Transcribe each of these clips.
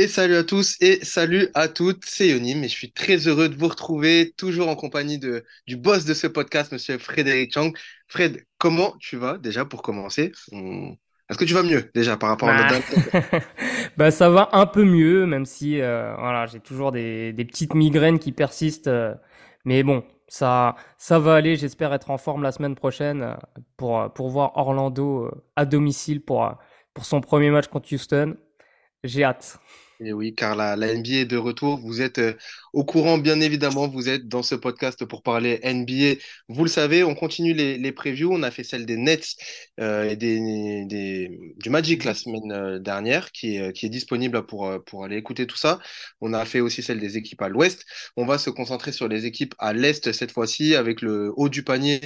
Et salut à tous et salut à toutes, c'est Yonim et je suis très heureux de vous retrouver, toujours en compagnie de, du boss de ce podcast, monsieur Frédéric Chang. Fred, comment tu vas déjà pour commencer? On- Est-ce que tu vas mieux déjà par rapport à notre Bah, bah, ça va un peu mieux, même si euh, voilà, j'ai toujours des, des petites migraines qui persistent. euh, mais bon, ça, ça va aller. J'espère être en forme la semaine prochaine euh, pour, pour voir Orlando à domicile pour, pour son premier match contre Houston. J'ai hâte. Et oui, car la, la NBA est de retour. Vous êtes euh, au courant, bien évidemment. Vous êtes dans ce podcast pour parler NBA. Vous le savez, on continue les, les previews. On a fait celle des Nets euh, et des, du Magic la semaine euh, dernière, qui est, qui est disponible pour, euh, pour aller écouter tout ça. On a fait aussi celle des équipes à l'ouest. On va se concentrer sur les équipes à l'est cette fois-ci, avec le haut du panier,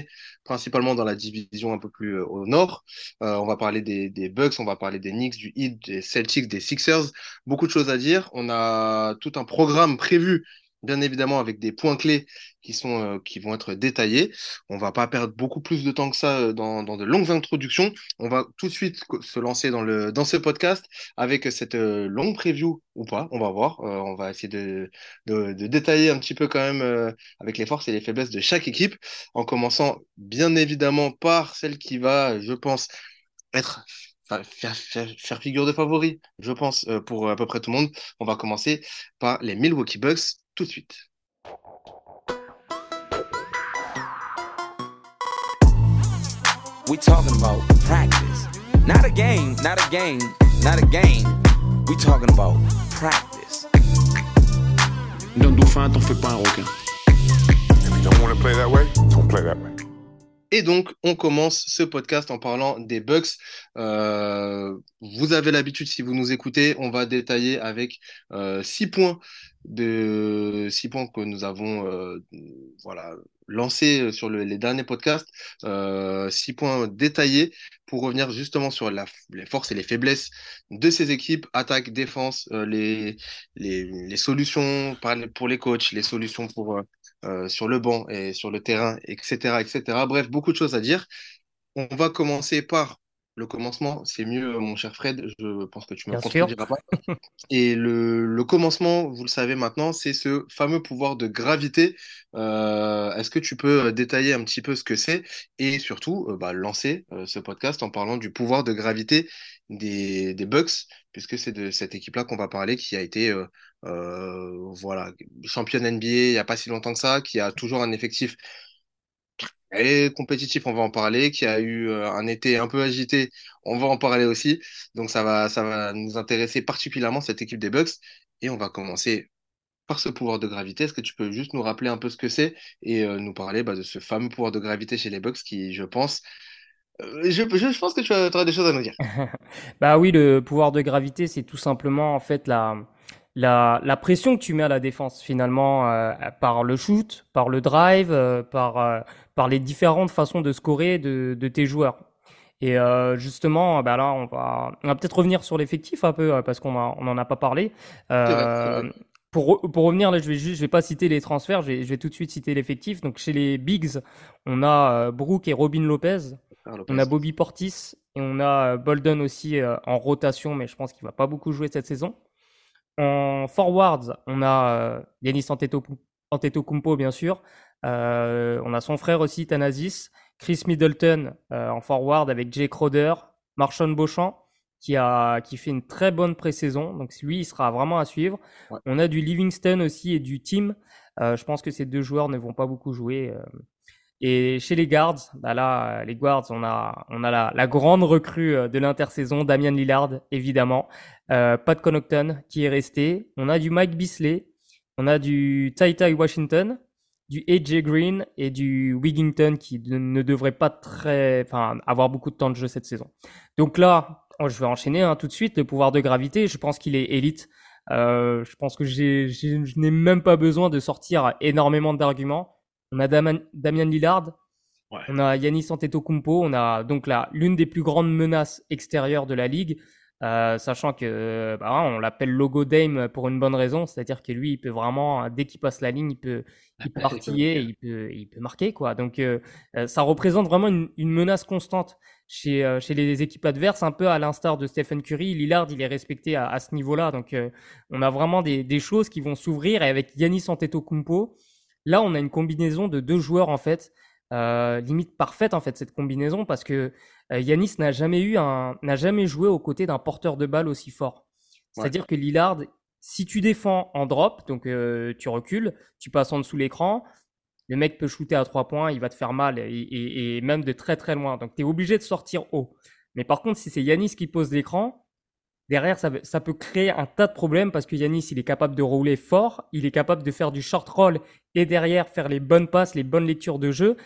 principalement dans la division un peu plus euh, au nord. Euh, on va parler des, des Bucks, on va parler des Knicks, du Heat, des Celtics, des Sixers beaucoup de choses à dire. On a tout un programme prévu, bien évidemment, avec des points clés qui sont, euh, qui vont être détaillés. On va pas perdre beaucoup plus de temps que ça euh, dans, de longues introductions. On va tout de suite se lancer dans le, dans ce podcast avec cette euh, longue preview ou pas. On va voir. On va essayer de, de, détailler un petit peu quand même avec les forces et les faiblesses de chaque équipe, en commençant bien évidemment par celle qui va, je pense, être fa- faire, faire, faire figure de favori, je pense, pour à peu près tout le monde. On va commencer par les Milwaukee Bucks tout de suite. We talking about practice. Not a game, not a game, not a game. We talking about practice. Don't D'un dauphin, t'en fais pas un requin. If you don't want to play that way, don't play that way. Et donc, on commence ce podcast en parlant des Bucks. Euh, vous avez l'habitude, si vous nous écoutez, on va détailler avec euh, six points de six points que nous avons euh, voilà lancés sur le- les derniers podcasts, euh, six points détaillés pour revenir justement sur les forces et les faiblesses de ces équipes, attaque, défense, euh, les, les solutions pour les coachs, les solutions pour euh, sur le banc et sur le terrain, etc., etc. Bref, beaucoup de choses à dire. On va commencer par le commencement. C'est mieux, mon cher Fred. Je pense que tu me contrediras pas. Et le, le commencement, vous le savez maintenant, c'est ce fameux pouvoir de gravité. Euh, est-ce que tu peux détailler un petit peu ce que c'est et surtout euh, bah, lancer euh, ce podcast en parlant du pouvoir de gravité des, des Bucks, puisque c'est de cette équipe-là qu'on va parler qui a été euh, euh, voilà, championne NBA il n'y a pas si longtemps que ça, qui a toujours un effectif très compétitif, on va en parler, qui a eu euh, un été un peu agité, on va en parler aussi. Donc ça va, ça va nous intéresser particulièrement cette équipe des Bucks. Et on va commencer par ce pouvoir de gravité. Est-ce que tu peux juste nous rappeler un peu ce que c'est et euh, nous parler bah, de ce fameux pouvoir de gravité chez les Bucks qui, je pense, euh, je, je, pense que tu auras des choses à nous dire. Bah oui, le pouvoir de gravité, c'est tout simplement en fait la, la, la pression que tu mets à la défense finalement euh, par le shoot, par le drive, euh, par, euh, par les différentes façons de scorer de, de tes joueurs. Et justement, bah là, on va, on va peut-être revenir sur l'effectif un peu parce qu'on a, on en a pas parlé. Pour, re- pour revenir là, je vais juste, je vais pas citer les transferts, je vais, je vais tout de suite citer l'effectif. Donc chez les Bigs, on a euh, Brook et Robin Lopez. Faire On a Bobby Portis et on a Bolden aussi en rotation, mais je pense qu'il va pas beaucoup jouer cette saison. En forwards, on a euh, Yanis Antetokounmpo, Antetokounmpo, bien sûr. Euh, on a son frère aussi, Thanasis. Chris Middleton euh, en forward avec Jay Crowder. Marshon Beauchamp qui, a, qui fait une très bonne pré-saison. Donc lui, il sera vraiment à suivre. Ouais. On a du Livingston aussi et du Team. Euh, je pense que ces deux joueurs ne vont pas beaucoup jouer. euh, et chez les guards, bah là, les guards, on a, on a la, grande recrue euh, de l'intersaison, Damian Lillard, évidemment. Euh, Pat Connaughton qui est resté. On a du Mike Bisley. On a du Tai Tai Washington, du AJ Green et du Wigginton qui ne devrait pas très, enfin, avoir beaucoup de temps de jeu cette saison. Donc là, oh, je vais enchaîner hein, tout de suite. Le pouvoir de gravité, je pense qu'il est élite. Euh, je pense que je n'ai même pas besoin de sortir énormément d'arguments. On a Damian, Damian Lillard, Ouais. on a Yanis Antetokounmpo, on a donc là l'une des plus grandes menaces extérieures de la ligue. Euh, sachant que bah, on l'appelle logo Dame pour une bonne raison, c'est-à-dire que lui, il peut vraiment, dès qu'il passe la ligne, il peut, il peut artiller, il peut, il peut marquer quoi. Donc euh, euh, ça représente vraiment une, une menace constante chez, euh, chez les équipes adverses, un peu à l'instar de Stephen Curry. Lillard, il est respecté à, à ce niveau-là, donc on a vraiment des, des choses qui vont s'ouvrir. Et avec Yanis Antetokounmpo, là, on a une combinaison de deux joueurs en fait. limite parfaite en fait cette combinaison parce que euh, Yanis n'a jamais eu un, n'a jamais joué aux côtés d'un porteur de balle aussi fort. C'est-à-dire que Lillard, si tu défends en drop, donc euh, tu recules, tu passes en dessous l'écran, le mec peut shooter à trois points, il va te faire mal et, même de très très loin. Donc tu es obligé de sortir haut. Mais par contre, si c'est Yanis qui pose l'écran, derrière ça, ça, peut créer un tas de problèmes parce que Yanis il est capable de rouler fort, il est capable de faire du short roll et derrière faire les bonnes passes, les bonnes lectures de jeu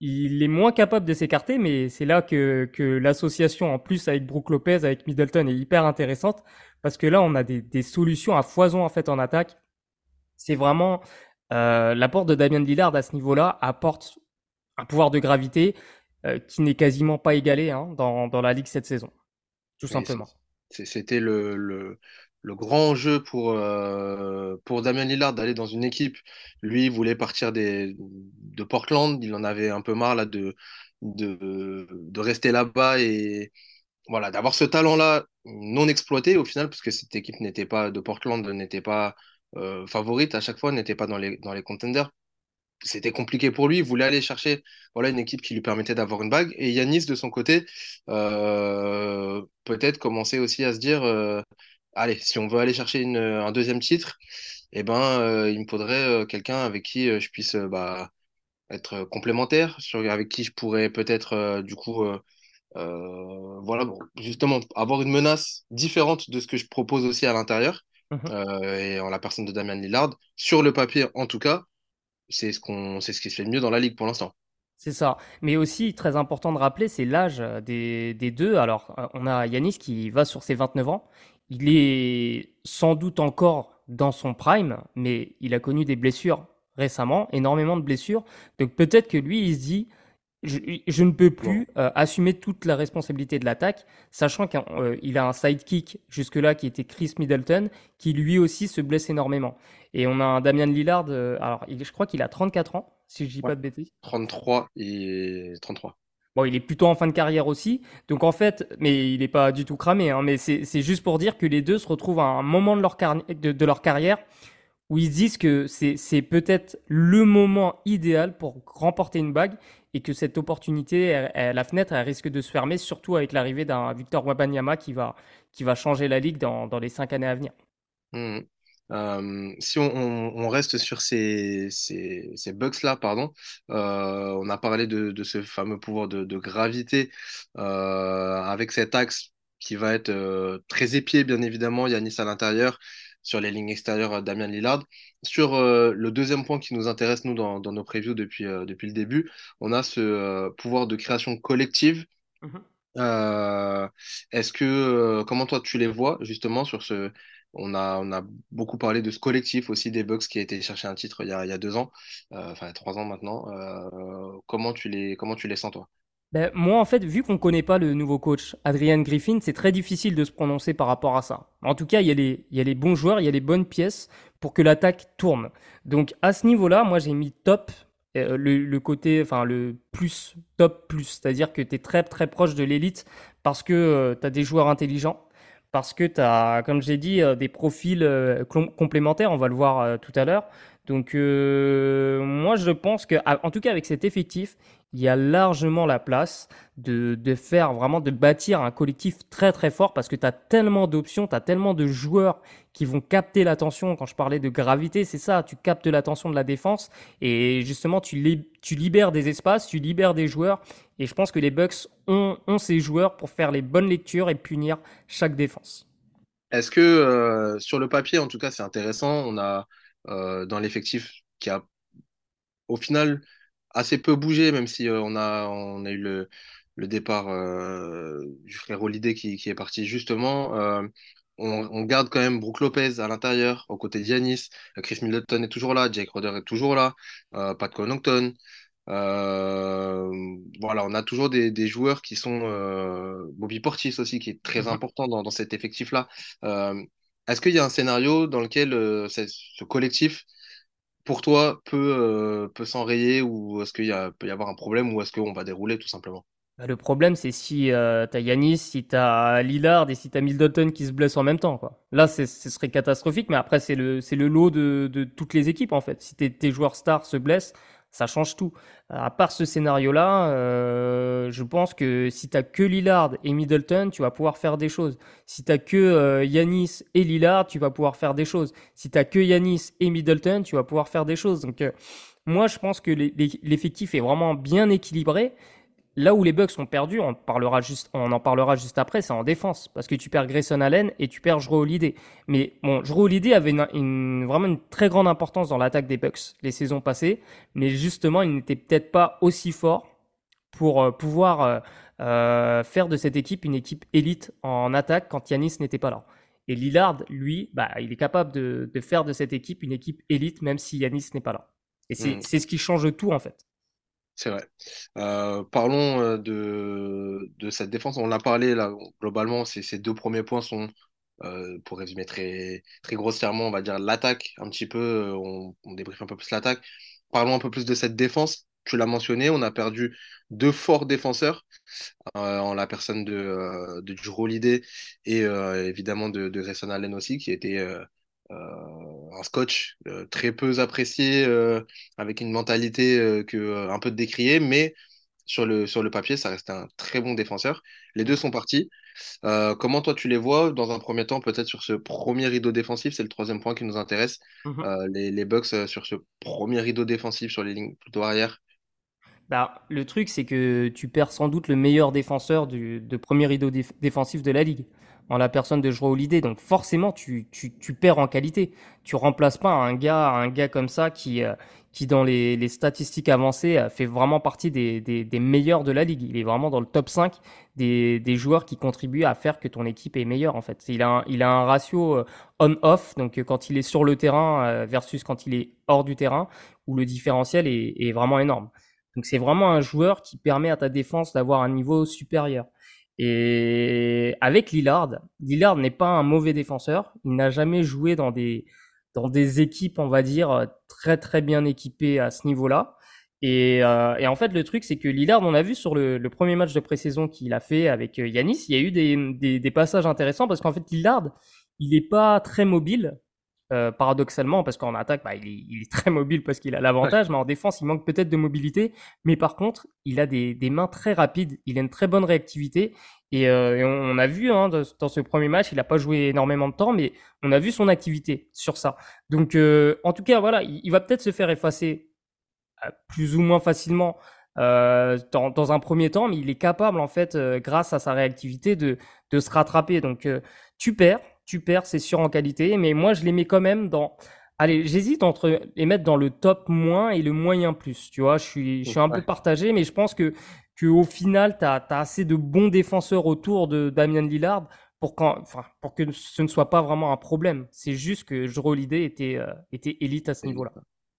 il est moins capable de s'écarter, mais c'est là que, que l'association, en plus avec Brook Lopez, avec Middleton, est hyper intéressante, parce que là, on a des, des solutions à foison en fait en attaque. C'est vraiment euh, l'apport de Damien Lillard à ce niveau-là apporte un pouvoir de gravité euh, qui n'est quasiment pas égalé hein, dans, dans la ligue cette saison, tout simplement. C'était le, grand jeu pour, euh, pour Damien Lillard d'aller dans une équipe. Lui, il voulait partir de Portland. Il en avait un peu marre de, de, de rester là-bas et voilà, d'avoir ce talent-là non exploité au final, parce que cette équipe n'était pas de Portland, n'était pas euh, favorite à chaque fois, n'était pas dans les contenders. C'était compliqué pour lui. Il voulait aller chercher voilà, une équipe qui lui permettait d'avoir une bague. Et Yanis, de son côté, euh, peut-être commençait aussi à se dire allez, si on veut aller chercher une, un deuxième titre, eh ben, euh, il me faudrait euh, quelqu'un avec qui euh, je puisse bah, être complémentaire, sur, avec qui je pourrais peut-être, du coup, voilà, bon, justement, avoir une menace différente de ce que je propose aussi à l'intérieur, mmh et en la personne de Damian Lillard. Sur le papier, en tout cas, c'est ce, qu'on, c'est ce qui se fait le mieux dans la ligue pour l'instant. C'est ça. Mais aussi, très important de rappeler, c'est l'âge des, des, deux. Alors, on a Yanis qui va sur ses 29 ans il est sans doute encore dans son prime, mais il a connu des blessures récemment, énormément de blessures. Donc peut-être que lui, il se dit, je, ne peux plus euh, assumer toute la responsabilité de l'attaque, sachant qu'il euh, a un sidekick jusque-là qui était Chris Middleton, qui lui aussi se blesse énormément. Et on a un Damian Lillard, euh, alors je crois qu'il a 34 ans, si je dis pas de bêtises. 33 et 33. Bon, il est plutôt en fin de carrière aussi. Donc en fait, mais il n'est pas du tout cramé. Hein, mais c'est juste pour dire que les deux se retrouvent à un moment de leur, de, leur carrière où ils disent que c'est peut-être le moment idéal pour remporter une bague et que cette opportunité, la fenêtre, elle risque de se fermer, surtout avec l'arrivée d'un Victor Wabanyama qui va, qui va changer la ligue dans, dans les cinq années à venir. Mmh. Euh, si on, reste sur ces, ces, ces bugs-là, pardon, euh, on a parlé de, ce fameux pouvoir de, gravité euh, avec cet axe qui va être très épié, bien évidemment, Yanis à l'intérieur, sur les lignes extérieures, Damien Lillard. Sur euh, le deuxième point qui nous intéresse, nous, dans, dans nos previews depuis, depuis le début, on a ce pouvoir de création collective. Mm-hmm. Est-ce que, comment toi tu les vois justement sur ce, on a, on a beaucoup parlé de ce collectif aussi des Bucks qui a été chercher un titre il y a, il y a deux ans, euh, enfin trois ans maintenant. Euh, comment, tu les, comment tu les sens toi? Ben, moi, en fait, vu qu'on ne connaît pas le nouveau coach, Adrian Griffin, c'est très difficile de se prononcer par rapport à ça. En tout cas, il y, a les, bons joueurs, il y a les bonnes pièces pour que l'attaque tourne. Donc, à ce niveau-là, moi, j'ai mis top, euh, le, côté, enfin, le plus, top plus. C'est-à-dire que tu es très, très proche de l'élite parce que tu as des joueurs intelligents parce que tu as, comme j'ai dit, euh, des profils euh, complémentaires, on va le voir euh, tout à l'heure. Donc moi je pense que, en tout cas avec cet effectif, il y a largement la place de, de faire vraiment, de bâtir un collectif très très fort parce que tu as tellement d'options, tu as tellement de joueurs qui vont capter l'attention. Quand je parlais de gravité, c'est ça, tu captes l'attention de la défense et justement tu, libères des espaces, tu libères des joueurs et je pense que les Bucks ont, ont ces joueurs pour faire les bonnes lectures et punir chaque défense. Est-ce que euh, sur le papier, en tout cas, c'est intéressant. On a euh, dans l'effectif qui a au final assez peu bougé, même si euh, on, a, on a eu le, le départ euh, du frère Holiday qui, qui, est parti justement. Euh, on, on, garde quand même Brook Lopez à l'intérieur, aux côtés d'Yanis. Chris Middleton est toujours là, Jake Roder est toujours là, Pat Connaughton. Euh, voilà, on a toujours des, des joueurs qui sont euh, Bobby Portis aussi, qui est très Mhm. important dans, dans cet effectif-là. Euh, est-ce qu'il y a un scénario dans lequel ce collectif, pour toi, peut, euh, peut s'enrayer ou est-ce qu'il peut y avoir un problème ou est-ce qu'on va dérouler tout simplement? Bah, le problème, c'est si euh, t'as Yanis, si t'as Lillard et si t'as Middleton qui se blessent en même temps. Là, ce serait catastrophique, mais après, c'est le, lot de, toutes les équipes, en fait. Si tes joueurs stars se blessent, ça change tout. À part ce scénario-là, euh, je pense que si t'as que Lillard et Middleton, tu vas pouvoir faire des choses. Si t'as que euh, Yanis et Lillard, tu vas pouvoir faire des choses. Si t'as que Yanis et Middleton, tu vas pouvoir faire des choses. Donc, euh, moi, je pense que l'effectif est vraiment bien équilibré. Là où les Bucks sont perdus, on, parlera juste, on en parlera juste après, c'est en défense. Parce que tu perds Grayson Allen et tu perds Jrue Holiday. Mais bon, Holiday avait une, une- vraiment une très grande importance dans l'attaque des Bucks les saisons passées. Mais justement, il n'était peut-être pas aussi fort pour euh, pouvoir euh, euh, faire de cette équipe une équipe élite en attaque quand Yanis n'était pas là. Et Lillard, lui, bah, il est capable de, de faire de cette équipe une équipe élite même si Yanis n'est pas là. Et c'est Hmm, c'est ce qui change tout en fait. C'est vrai. Euh, parlons euh, de, de cette défense. On l'a parlé là, globalement, ces, deux premiers points sont, euh, pour résumer très, très grossièrement, on va dire l'attaque, un petit peu, on, on débriefe un peu plus l'attaque. Parlons un peu plus de cette défense. Tu l'as mentionné, on a perdu deux forts défenseurs en la personne de, de Holiday et évidemment de, de Allen aussi, qui était un scotch euh, très peu apprécié, euh, avec une mentalité euh, que, euh, un peu décriée, mais sur le, sur le papier, ça reste un très bon défenseur. Les deux sont partis. Euh, comment toi tu les vois dans un premier temps, peut-être sur ce premier rideau défensif, c'est le troisième point qui nous intéresse. Euh, les, les Bucks euh, sur ce premier rideau défensif sur les lignes plutôt arrière. Bah, le truc, c'est que tu perds sans doute le meilleur défenseur du, de premier rideau déf- défensif de la ligue, en la personne de Jrue Holiday. Donc forcément, tu, tu, tu perds en qualité. Tu remplaces pas un gars, un gars comme ça qui, euh, qui dans les, les statistiques avancées, euh, fait vraiment partie des, des, des meilleurs de la ligue. Il est vraiment dans le top 5 des, des joueurs qui contribuent à faire que ton équipe est meilleure, en fait. Il a un, il a un ratio euh, on-off, donc euh, quand il est sur le terrain versus quand il est hors du terrain, où le différentiel est, est vraiment énorme. Donc c'est vraiment un joueur qui permet à ta défense d'avoir un niveau supérieur. Et avec Lillard, Lillard n'est pas un mauvais défenseur. Il n'a jamais joué dans des dans des équipes, on va dire, très très bien équipées à ce niveau-là. Et, euh, et en fait, le truc, c'est que Lillard, on a vu sur le, le premier match de pré-saison qu'il a fait avec euh, Yanis, il y a eu des, des, des passages intéressants parce qu'en fait, Lillard, il n'est pas très mobile, euh, paradoxalement, parce qu'en attaque, bah, il, est, il est très mobile parce qu'il a l'avantage, mais en défense, il manque peut-être de mobilité. Mais par contre, il a des, des mains très rapides, il a une très bonne réactivité. Et, euh, et on, on a vu hein, dans, dans ce premier match, il n'a pas joué énormément de temps, mais on a vu son activité sur ça. Donc, euh, en tout cas, voilà, il, il va peut-être se faire effacer plus ou moins facilement euh, dans, dans un premier temps, mais il est capable, en fait, euh, grâce à sa réactivité, de, de se rattraper. Donc, euh, tu perds, tu perds, c'est sûr en qualité, mais moi, je les mets quand même dans. Allez, j'hésite entre les mettre dans le top moins et le moyen plus. Tu vois, je suis, je suis un peu partagé, mais je pense que, que au final, tu as, assez de bons défenseurs autour de Damian Lillard pour, quand, enfin, pour que ce ne soit pas vraiment un problème. C'est juste que Holiday était, euh, était élite à ce niveau-là.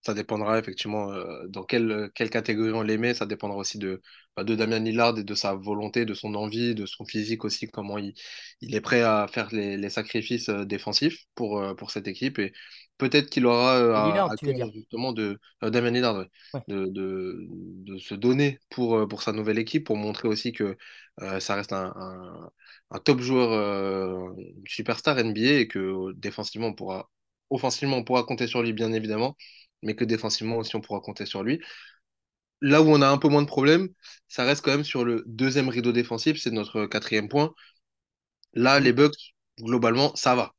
Ça dépendra effectivement euh, dans quelle, quelle catégorie on les met. Ça dépendra aussi de, bah, de Damien Lillard et de sa volonté, de son envie, de son physique aussi, comment il, il est prêt à faire les, les sacrifices euh, défensifs pour, euh, pour cette équipe. Et peut-être qu'il aura euh, à, cœur justement de euh, Damien Lillard, ouais, Ouais. de, de, de se donner pour, euh, pour sa nouvelle équipe, pour montrer aussi que euh, ça reste un, un, un top joueur, euh, superstar NBA et que euh, défensivement on pourra, offensivement on pourra compter sur lui bien évidemment mais que défensivement aussi on pourra compter sur lui. Là où on a un peu moins de problèmes, ça reste quand même sur le deuxième rideau défensif, c'est notre quatrième point. Là, les Oui. Bucks, globalement, ça va.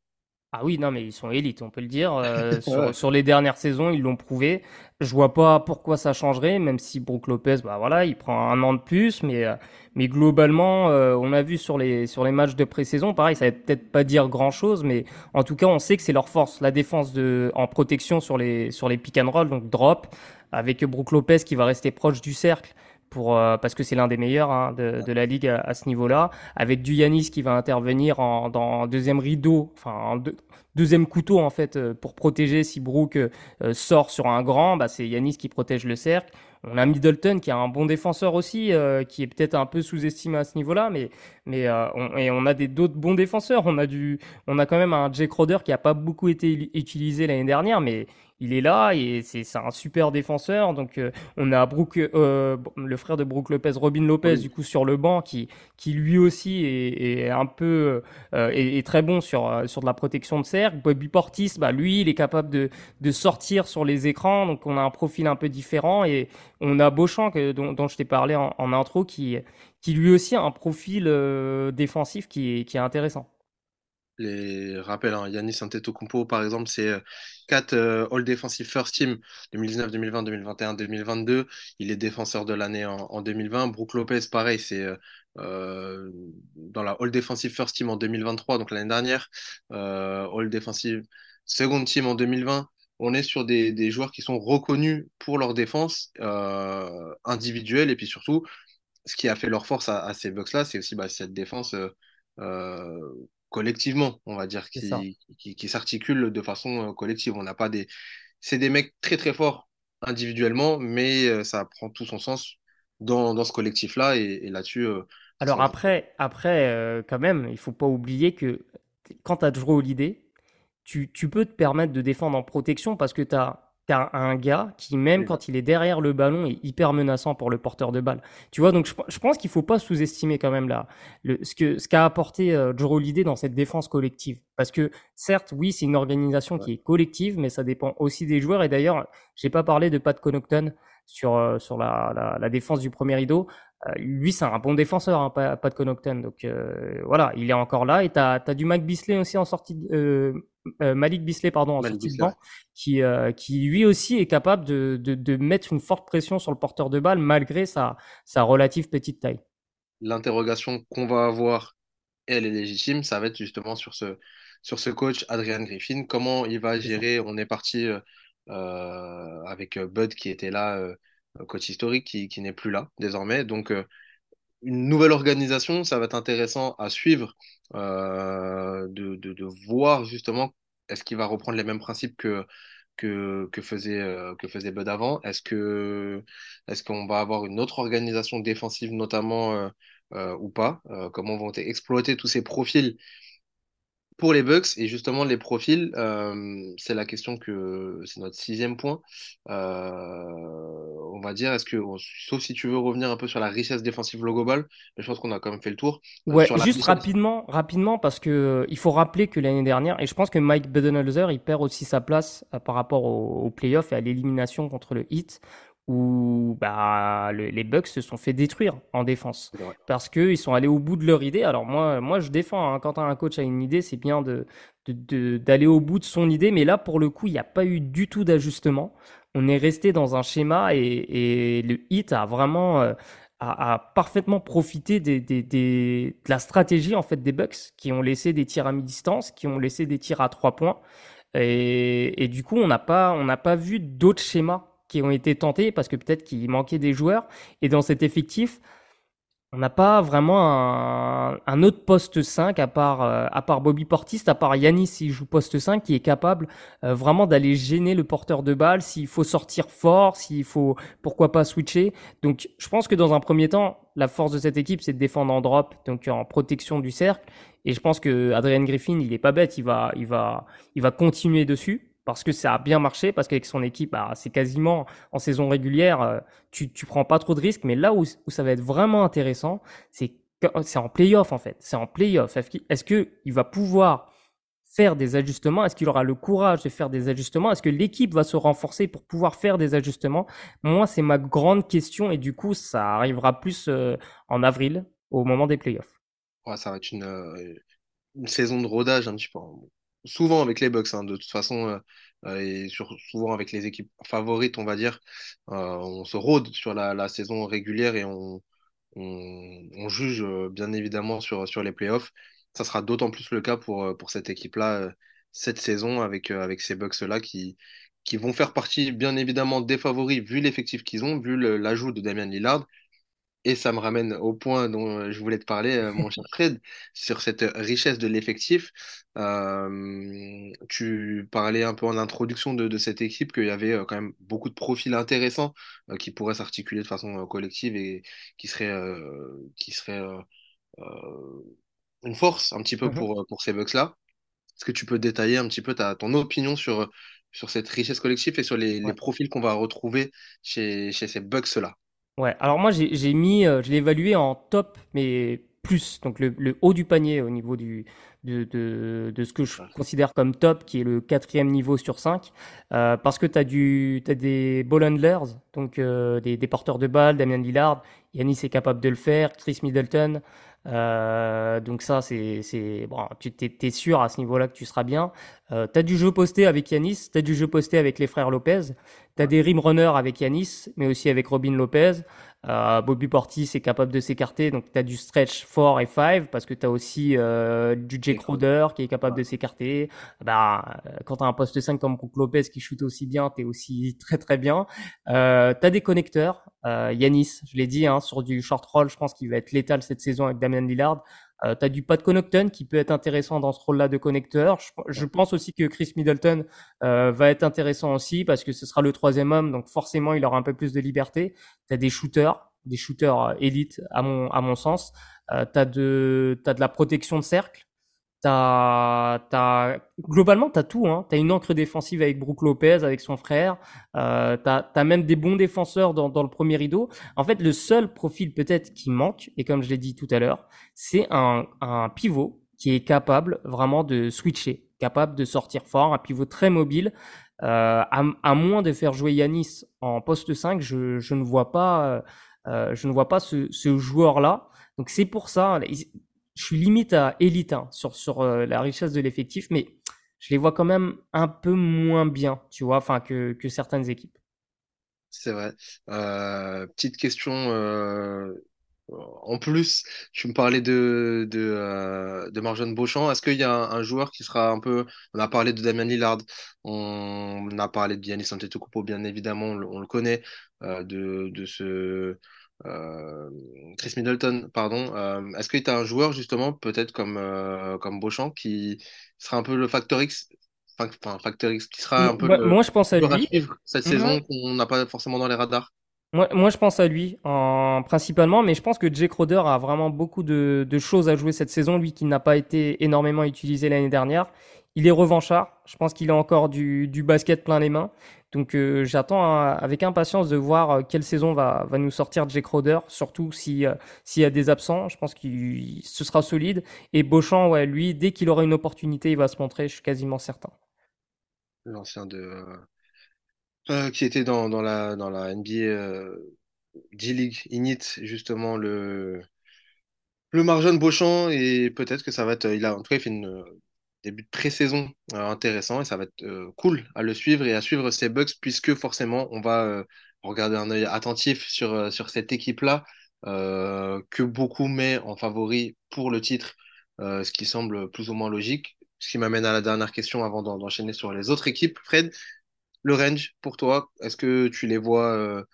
Ah oui, non, mais ils sont élites, on peut le dire. Euh, sur, sur les dernières saisons, ils l'ont prouvé. Je vois pas pourquoi ça changerait, même si Brook Lopez, bah voilà, il prend un an de plus, mais, euh, mais globalement, euh, on a vu sur les, sur les matchs de pré-saison, pareil, ça va peut-être pas dire grand-chose, mais en tout cas, on sait que c'est leur force, la défense de, en protection sur les, sur les pick and roll, donc drop, avec Brook Lopez qui va rester proche du cercle. Pour, euh, parce que c'est l'un des meilleurs hein, de, la ligue à, ce niveau-là, avec du Yanis qui va intervenir en, dans deuxième rideau, enfin en deux- deuxième couteau en fait euh, pour protéger si Brook euh, sort sur un grand, bah, c'est Yanis qui protège le cercle. On a Middleton qui est un bon défenseur aussi, qui est peut-être un peu sous-estimé à ce niveau-là, mais on, et on a des d'autres bons défenseurs. On a du, on a quand même un Jake Crowder qui a pas beaucoup été utilisé l'année dernière, mais il est là et c'est un super défenseur. Donc euh, on a Brooke, euh, le frère de Brooke Lopez, Robin Lopez, du coup sur le banc, qui, qui lui aussi est, est un peu euh, est, très bon sur sur de la protection de cercle. Bobby Portis, bah lui, il est capable de de sortir sur les écrans. Donc on a un profil un peu différent et on a Beauchamp que, dont, dont je t'ai parlé en, en, intro qui qui lui aussi a un profil défensif qui est qui est intéressant les rappels, hein, Yanis Antetokounmpo, par exemple, c'est 4 euh, All Defensive First Team 2019, 2020, 2021, 2022. Il est défenseur de l'année en, 2020. Brook Lopez, pareil, c'est euh, euh, dans la All Defensive First Team en 2023, donc l'année dernière. All Defensive Second Team en 2020. On est sur des, des joueurs qui sont reconnus pour leur défense individuelle et puis surtout, ce qui a fait leur force à, ces Bucks-là, c'est aussi bah, cette défense collectivement, on va dire, qui, qui, qui s'articulent de façon collective. On n'a pas des. C'est des mecs très très forts individuellement, mais ça prend tout son sens dans, dans ce collectif-là. Et, là-dessus. Euh, Alors après, après quand même, il faut pas oublier que quand tu as Drew Holiday, tu, tu peux te permettre de défendre en protection parce que tu as t'as un gars qui, même quand il est derrière le ballon, est hyper menaçant pour le porteur de balle. Tu vois, donc je, pense qu'il faut pas sous-estimer quand même là, le, ce que ce qu'a apporté euh, Joe dans cette défense collective. Parce que certes, oui, c'est une organisation qui est collective, mais ça dépend aussi des joueurs. Et d'ailleurs, j'ai pas parlé de Pat Connaughton sur euh, sur la, la, la, défense du premier rideau. Euh, lui, c'est un bon défenseur, hein, pas, pas de Connaughton. Donc euh, voilà, il est encore là. Et tu as, du Mac Bisley aussi en sortie, de, euh, Malik Bisley pardon en sortie de banc, qui qui lui aussi est capable de, de, de, mettre une forte pression sur le porteur de balle malgré sa sa relative petite taille. L'interrogation qu'on va avoir, elle est légitime. Ça va être justement sur ce sur ce coach Adrian Griffin. Comment il va gérer? On est parti avec Bud qui était là coach historique qui, n'est plus là désormais. Donc, euh, une nouvelle organisation, ça va être intéressant à suivre, euh, de, voir justement est-ce qu'il va reprendre les mêmes principes que, que, faisait, euh, que faisait Bud avant Est-ce que est-ce qu'on va avoir une autre organisation défensive notamment ou pas? Comment vont exploiter tous ces profils pour les Bucks et justement les profils, euh, c'est la question que c'est notre sixième point. Euh, on va dire, est-ce que, sauf si tu veux revenir un peu sur la richesse défensive globale, mais je pense qu'on a quand même fait le tour. Euh, ouais, juste rapidement, rapidement, parce que il faut rappeler que l'année dernière, et je pense que Mike Budenholzer, il perd aussi sa place par rapport aux au playoffs et à l'élimination contre le Heat où bah, les Bucks se sont fait détruire en défense parce qu'ils sont allés au bout de leur idée. Alors moi, moi je défends, hein, quand un coach a une idée, c'est bien de, d'aller au bout de son idée, mais là, pour le coup, il n'y a pas eu du tout d'ajustement. On est resté dans un schéma et, le hit a vraiment... Euh, a, parfaitement profité des, des, de la stratégie en fait des Bucks qui ont laissé des tirs à mi-distance, qui ont laissé des tirs à trois points. Et, et du coup, on n'a pas, on n'a pas vu d'autres schémas qui ont été tentés parce que peut-être qu'il manquait des joueurs. Et dans cet effectif, on n'a pas vraiment un, autre poste 5 à part, euh, à part Bobby Portis, à part Yanis s'il joue poste 5 qui est capable euh, vraiment d'aller gêner le porteur de balle s'il faut sortir fort, s'il faut pourquoi pas switcher. Donc je pense que dans un premier temps, la force de cette équipe c'est de défendre en drop, donc en protection du cercle. Et je pense que Adrian Griffin, il est pas bête, il va, il va, il va continuer dessus parce que ça a bien marché, parce qu'avec son équipe, bah, c'est quasiment en saison régulière, euh, tu, tu prends pas trop de risques. Mais là où, ça va être vraiment intéressant, c'est c'est en playoff en fait. C'est en playoff. Est-ce qu'il va pouvoir faire des ajustements? Est-ce qu'il aura le courage de faire des ajustements? Est-ce que l'équipe va se renforcer pour pouvoir faire des ajustements? Moi, c'est ma grande question et du coup, ça arrivera plus euh, en avril, au moment des playoffs. Ouais, ça va être une, euh, une saison de rodage un petit peu souvent avec les Bucks, hein, de toute façon, euh, euh, et souvent avec les équipes favorites, on va dire, euh, on se rôde sur la, saison régulière et on, juge bien évidemment sur, sur les playoffs. Ça sera d'autant plus le cas pour, cette équipe-là cette saison avec, ces Bucks-là qui, qui vont faire partie bien évidemment des favoris vu l'effectif qu'ils ont, vu l'ajout de Damian Lillard Et ça me ramène au point dont euh, je voulais te parler, euh, mon cher Fred, sur cette richesse de l'effectif. Euh, tu parlais un peu en introduction de, de cette équipe qu'il y avait euh, quand même beaucoup de profils intéressants euh, qui pourraient s'articuler de façon euh, collective et qui seraient, euh, qui seraient euh, euh, une force un petit peu Mhm. pour, pour ces Bucks-là. Est-ce que tu peux détailler un petit peu ta, ton opinion sur, sur cette richesse collective et sur les, les profils qu'on va retrouver chez, chez ces Bucks-là? Ouais, alors moi j'ai mis, euh, je l'ai évalué en top, mais plus, donc le, le haut du panier au niveau du, de, de, de ce que je considère comme top, qui est le quatrième niveau sur 5, euh, parce que tu as, du, t'as des ball handlers, donc euh, des, des porteurs de balles, Damien Lillard, Yanis est capable de le faire, Chris Middleton, euh, donc ça c'est, c'est, bon, tu t'es, t'es sûr à ce niveau-là que tu seras bien. Euh, tu as du jeu posté avec Yanis, tu as du jeu posté avec les frères Lopez, tu as des rim runners avec Yanis, mais aussi avec Robin Lopez. Euh, Bobby Portis est capable de s'écarter, donc tu as du stretch 4 et 5 parce que tu as aussi euh, du quoi? Crowder qui est capable Ouais. de s'écarter. Bah, euh, quand tu as un poste 5 comme Brook Lopez qui shoot aussi bien, tu es aussi très très bien. Euh, tu as des connecteurs. Euh, Yanis, je l'ai dit, hein, sur du short roll, je pense qu'il va être létal cette saison avec Damian Lillard. Euh, tu as du Pat Connaughton qui peut être intéressant dans ce rôle-là de connecteur. Je, pense aussi que Chris Middleton euh, va être intéressant aussi parce que ce sera le troisième homme, donc forcément il aura un peu plus de liberté. Tu as des shooters, des shooters euh, élites à mon, à mon sens. Euh, tu as, de, t'as de la protection de cercle. T'as, t'as, globalement, tu as tout. Hein. Tu as une encre défensive avec Brook Lopez, avec son frère. Euh, tu as, même des bons défenseurs dans, dans le premier rideau. En fait, le seul profil peut-être qui manque, et comme je l'ai dit tout à l'heure, c'est un, un pivot qui est capable vraiment de switcher, capable de sortir fort, un pivot très mobile. Euh, à, à moins de faire jouer Yanis en poste 5, je, je ne vois pas, euh, je ne vois pas ce, ce joueur-là. Donc c'est pour ça, je suis limite à élite hein, sur, sur euh, la richesse de l'effectif, mais je les vois quand même un peu moins bien, tu vois, enfin que, que certaines équipes. C'est vrai. Euh, petite question euh, en plus, tu me parlais de, de, de Marjane Beauchamp. Est-ce qu'il y a un, joueur qui sera un peu. On a parlé de Damien Lillard, on a parlé de Giannis Antetokounmpo, bien évidemment, on, le on le connaît, de, de ce. Euh, Chris Middleton, pardon. Euh, est-ce que tu as un joueur, justement, peut-être comme, euh, comme Beauchamp, qui sera un peu le facteur X, enfin, facteur X, qui sera un peu Moi, le moi, je pense à lui. cette Mhm. saison qu'on n'a pas forcément dans les radars? Moi, moi, je pense à lui en, principalement, mais je pense que Jay Crowder a vraiment beaucoup de, de choses à jouer cette saison, lui qui n'a pas été énormément utilisé l'année dernière. Il est revanchard, je pense qu'il a encore du, du basket plein les mains. Donc euh, j'attends hein, avec impatience de voir euh, quelle saison va, va nous sortir Jay Crowder, surtout euh, s'il y a des absents, je pense qu'il ce sera solide. Et Beauchamp, ouais, lui, dès qu'il aura une opportunité, il va se montrer, je suis quasiment certain. L'ancien de. qui était dans, dans la, dans la NBA D-League Init, justement, le, le Marjon Beauchamp. Et peut-être que ça va être. Il a, en tout cas, il fait une début de pré-saison euh, intéressant et ça va être euh, cool à le suivre et à suivre ces Bucks, puisque forcément, on va euh, regarder un œil attentif sur, cette équipe-là, que beaucoup met en favori pour le titre, ce qui semble plus ou moins logique. Ce qui m'amène à la dernière question avant d'en- d'enchaîner sur les autres équipes. Fred, le range pour toi, est-ce que tu les vois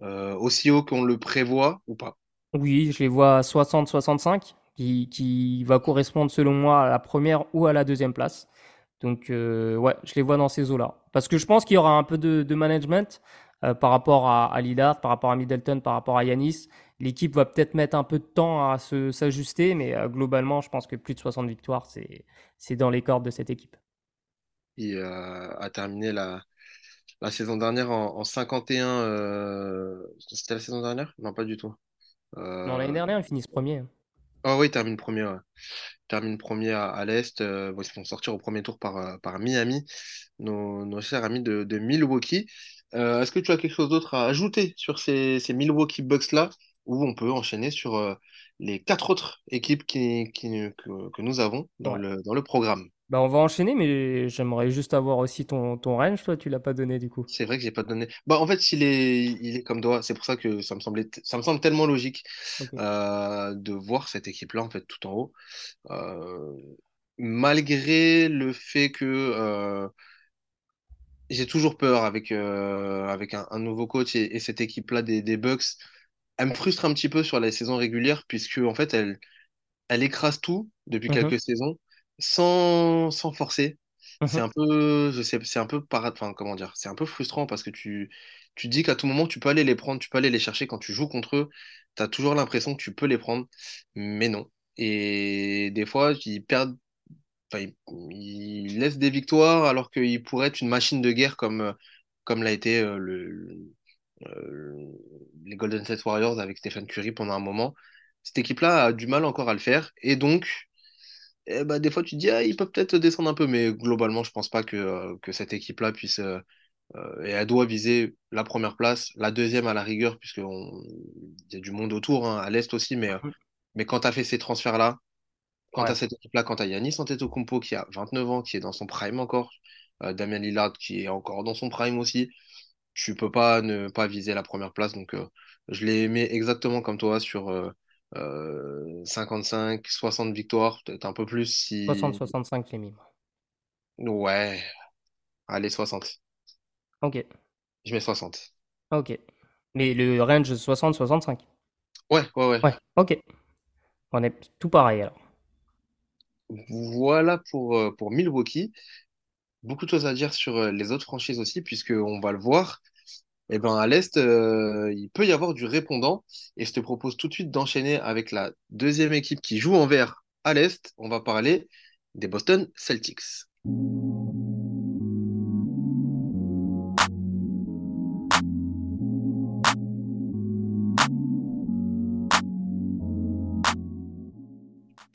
aussi haut qu'on le prévoit ou pas? Oui, je les vois à 60-65, qui, qui va correspondre selon moi à la première ou à la deuxième place. Donc, euh, ouais, je les vois dans ces eaux-là. Parce que je pense qu'il y aura un peu de, de management euh, par rapport à, à Lillard, par rapport à Middleton, par rapport à Yanis. L'équipe va peut-être mettre un peu de temps à s'ajuster, mais euh, globalement, je pense que plus de 60 victoires, c'est, dans les cordes de cette équipe. Il euh, a terminé la, la saison dernière en, en 51. euh, C'était la saison dernière? Non, pas du tout. Non, l'année Euh, dernière, ils finissent premier. Oh oui, termine premier. ouais. Termine premier à, à l'Est. Euh, bon, ils se font sortir au premier tour par, euh, par Miami, nos, nos chers amis de, de Milwaukee. Euh, est-ce que tu as quelque chose d'autre à ajouter sur ces, ces Milwaukee Bucks-là, ou on peut enchaîner sur euh, les quatre autres équipes qui, qui, que, que nous avons dans Ouais. le, dans le programme? Bah, on va enchaîner, mais j'aimerais juste avoir aussi ton, ton range. Toi, tu l'as pas donné du coup. C'est vrai que j'ai pas donné. Bah, en fait, il est, il est comme toi. C'est pour ça que ça me semblait, ça me semble tellement logique euh, de voir cette équipe-là en fait tout en haut. Euh, malgré le fait que euh, j'ai toujours peur avec, avec un, un nouveau coach et, et cette équipe-là des, des Bucks. elle me frustre un petit peu sur la saison régulière, puisque en fait, elle, elle écrase tout depuis Mhm, quelques saisons sans, sans forcer. C'est mhm. un peu, je sais, c'est un peu para- enfin, comment dire, c'est un peu frustrant parce que tu, tu dis qu'à tout moment, tu peux aller les prendre, tu peux aller les chercher quand tu joues contre eux. Tu as toujours l'impression que tu peux les prendre, mais non. Et des fois, ils perdent, enfin, ils, ils laissent des victoires alors qu'ils pourraient être une machine de guerre comme, euh, comme l'a été euh, le, le- euh, les Golden State Warriors avec Stephen Curry pendant un moment. Cette équipe-là a du mal encore à le faire. Et donc, eh ben, des fois, tu te dis, ah, ils peuvent peut-être descendre un peu, mais globalement, je pense pas que, euh, que cette équipe-là puisse. euh, euh, et elle doit viser la première place, la deuxième à la rigueur, puisqu'il y a du monde autour, hein, à l'Est aussi, mais, euh, mais quand tu as fait ces transferts-là, quand tu as cette équipe-là, quand tu as Giannis Antetokounmpo qui a 29 ans, qui est dans son prime encore, Damian Lillard qui est encore dans son prime aussi, tu peux pas ne pas viser la première place. Donc, je l'ai aimé exactement comme toi sur euh, euh, 55, 60 victoires, peut-être un peu plus si. 60-65 les mimes. Ouais, allez, 60. Ok, Je mets 60. ok. Mais le range 60-65. Ouais, ouais, ouais. Ouais, ok. On est tout pareil alors. Voilà pour, euh, pour Milwaukee. Beaucoup de choses à dire sur euh, les autres franchises aussi, puisqu'on va le voir. Eh ben, à l'Est, euh, il peut y avoir du répondant. Et je te propose tout de suite d'enchaîner avec la deuxième équipe qui joue en vert à l'Est. On va parler des Boston Celtics.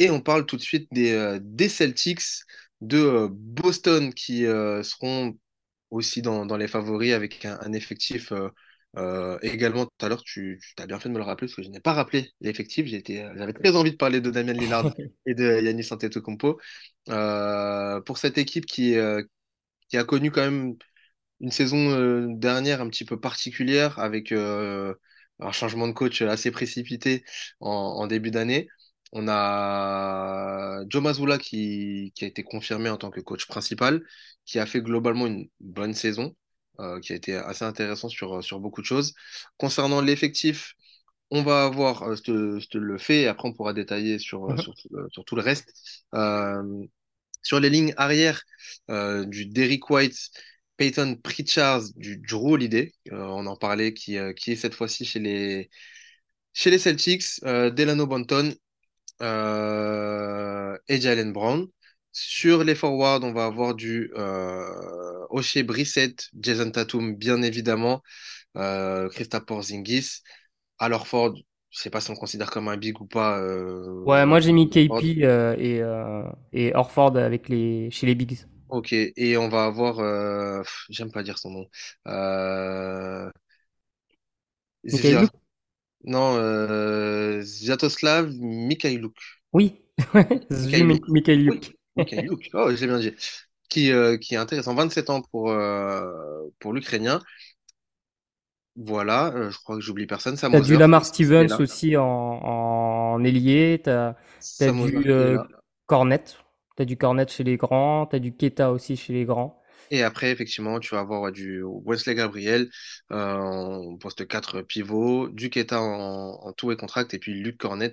Et on parle tout de suite des, euh, Celtics de euh, Boston qui seront aussi dans, dans les favoris avec un, un effectif euh, euh, également. Tout à l'heure, tu, tu as bien fait de me le rappeler parce que je n'ai pas rappelé l'effectif. Euh, j'avais très envie de parler de Damian Lillard et de Giannis Antetokounmpo. Euh, pour cette équipe qui, euh, qui a connu quand même une saison dernière un petit peu particulière avec un changement de coach assez précipité en, en début d'année. On a Joe Mazzulla qui, qui a été confirmé en tant que coach principal, qui a fait globalement une bonne saison, euh, qui a été assez intéressant sur, sur beaucoup de choses. Concernant l'effectif, on va avoir, euh, je te, je te le fais, et après on pourra détailler sur, Mhm. sur, sur tout le reste. Euh, sur les lignes arrière, euh, du Derrick White, Peyton Pritchard, du Drew Holiday, euh, on en parlait, qui, euh, qui est cette fois-ci chez les, chez les Celtics, euh, Delano Banton euh, et Jalen Brown. Sur les forwards, on va avoir du euh, O'Shea Brissett, Jason Tatum, bien évidemment, euh, Kristaps Porzingis. Alors Ford, je sais pas si on considère comme un big ou pas. Ouais, Euh, moi j'ai mis. KP euh, et, euh, et Horford avec les, chez les Bigs. Ok, et on va avoir, j'aime pas dire son nom? Non, euh, Sviatoslav Mikhailuk. Oui, Mikhailuk, Mik- oui. Mikhailuk, oh, j'ai bien dit, qui, euh, qui est intéressant, 27 ans pour, euh, pour l'Ukrainien. Voilà, euh, je crois que j'oublie personne, Sam T'as du Lamar Stevens aussi en, en ailier, t'as, Hauser du. Cornet, t'as du Cornet chez les grands, t'as du Keta aussi chez les grands. Et après, effectivement, tu vas avoir du Wesley Gabriel euh, en poste 4 pivot, du Keita en, en tout et contract, et puis Luc Cornet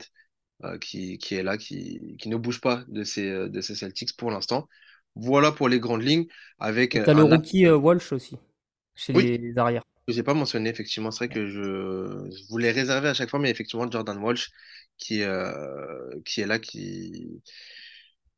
euh, qui, qui est là, qui, qui ne bouge pas de ces, euh, de ces Celtics pour l'instant. Voilà pour les grandes lignes, avec le rookie euh, Walsh aussi, chez Oui, les arrières. que j'ai pas mentionné, effectivement. C'est vrai que je, je voulais réserver à chaque fois, mais effectivement, Jordan Walsh qui, qui est là, qui,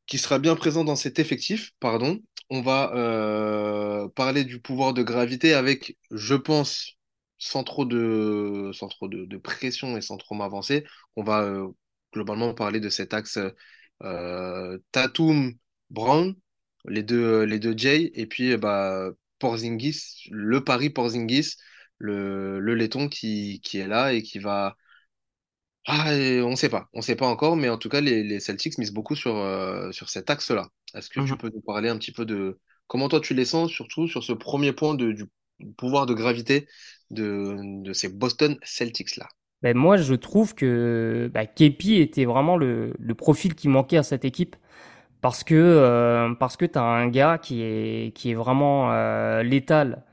qui sera bien présent dans cet effectif, pardon. On va euh, parler du pouvoir de gravité avec, je pense, sans trop de, sans trop de, pression et sans trop m'avancer, on va euh, globalement parler de cet axe euh, Tatum Brown, les deux, les deux Jay, et puis bah, Porzingis, le pari Porzingis, le, le laiton qui, qui est là et qui va ah, et on sait pas, on sait pas encore, mais en tout cas, les, les Celtics misent beaucoup sur, euh, sur cet axe-là. Est-ce que tu Mhm. peux nous parler un petit peu de comment toi tu les sens, surtout sur ce premier point de, du pouvoir de gravité de, de ces Boston Celtics-là? Ben, moi, je trouve que bah, Kepi était vraiment le, le profil qui manquait à cette équipe parce que euh, parce que t'as un gars qui est qui est vraiment euh, létal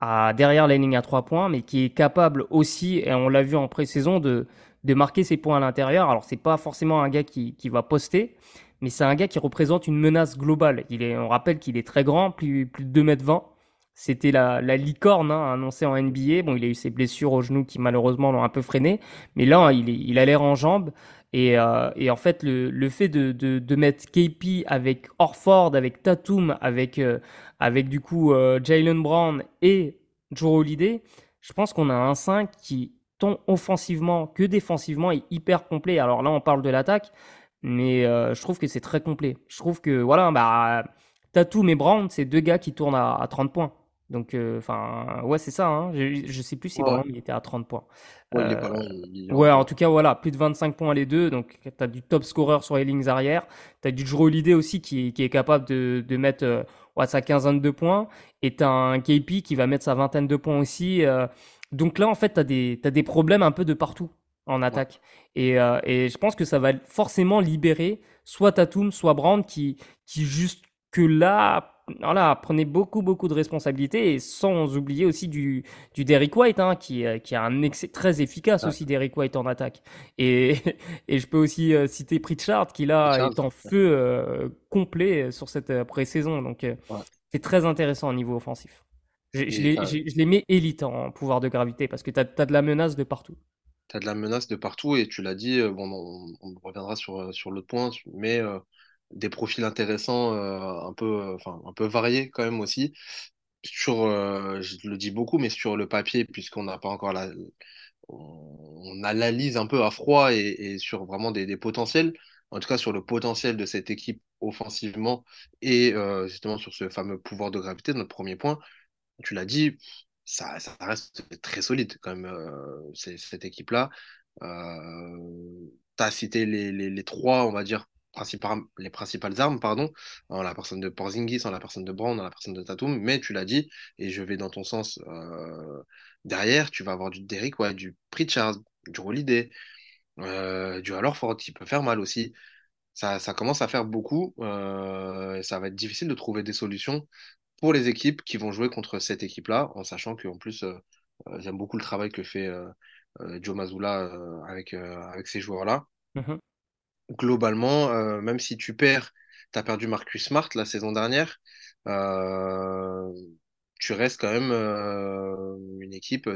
à derrière la ligne à trois points, mais qui est capable aussi, et on l'a vu en pré-saison, de, de marquer ses points à l'intérieur. Alors c'est pas forcément un gars qui, va poster, mais c'est un gars qui représente une menace globale. On rappelle qu'il est très grand, plus, de 2 mètres 20. C'était la, la licorne hein, annoncée en NBA. Bon, il a eu ses blessures au genou qui malheureusement l'ont un peu freiné, mais là il, a l'air en jambes. Et, euh, en fait, le, fait de, mettre KP avec Orford, avec Tatum, avec, euh, du coup euh, Jalen Brown et Joe Holiday, je pense qu'on a un 5 qui, tant offensivement que défensivement, est hyper complet. Alors là, on parle de l'attaque, mais euh, je trouve que c'est très complet. Je trouve que, voilà, bah, Tatum et Brown, c'est deux gars qui tournent à, à 30 points. Donc, euh, enfin, ouais, c'est ça. Hein. Je, je sais plus si Ouais. Brown il était à 30 points. Ouais, Euh, pas loin, il est Ouais, en- tout cas, voilà, plus de 25 points les deux. Donc, tu as du top scorer sur les lignes arrière. Tu as du Drew Holiday aussi qui, est- qui est capable de, de mettre euh, ouais, sa quinzaine de points. Et tu as un KP qui va mettre sa vingtaine de points aussi. Donc là, en fait, tu as des, problèmes un peu de partout en attaque. Et, euh, et je pense que ça va forcément libérer soit Tatum, soit Brown qui, qui juste que là, voilà, prenait beaucoup, beaucoup de responsabilités. Et sans oublier aussi du, du Derrick White, hein, qui, euh, qui a un excès très efficace Ouais. aussi, Derrick White en attaque. Et, et je peux aussi euh, citer Pritchard, qui là Pritchard, est en feu euh, complet sur cette pré-saison. Donc Ouais. c'est très intéressant au niveau offensif. Je, les, mets élite en pouvoir de gravité parce que tu as, de la menace de partout. tu as de la menace de partout et tu l'as dit, euh, bon, on, on reviendra sur, euh, sur l'autre point, mais euh, des profils intéressants, euh, un peu, enfin, un peu variés quand même aussi. Sur, euh, je le dis beaucoup, mais sur le papier, puisqu'on n'a pas encore la, on, on analyse un peu à froid et, et sur vraiment des, des potentiels, en tout cas sur le potentiel de cette équipe offensivement et euh, justement sur ce fameux pouvoir de gravité, notre premier point, tu l'as dit, ça, reste très solide quand même, euh, cette équipe-là. Euh, tu as cité les, trois, on va dire, principales, les principales armes, pardon, en la personne de Porzingis, en la personne de Brown, en la personne de Tatum, mais tu l'as dit, et je vais dans ton sens euh, derrière, tu vas avoir du Derrick, ouais, du Pritchard, du Holiday, du Al Horford qui peut faire mal aussi. Ça, commence à faire beaucoup, ça va être difficile de trouver des solutions pour les équipes qui vont jouer contre cette équipe-là, en sachant qu'en plus, euh, euh, j'aime beaucoup le travail que fait euh, Joe Mazzulla euh, avec, avec ces joueurs-là. Mhm. Globalement, même si tu perds, tu as perdu Marcus Smart la saison dernière, tu restes quand même une équipe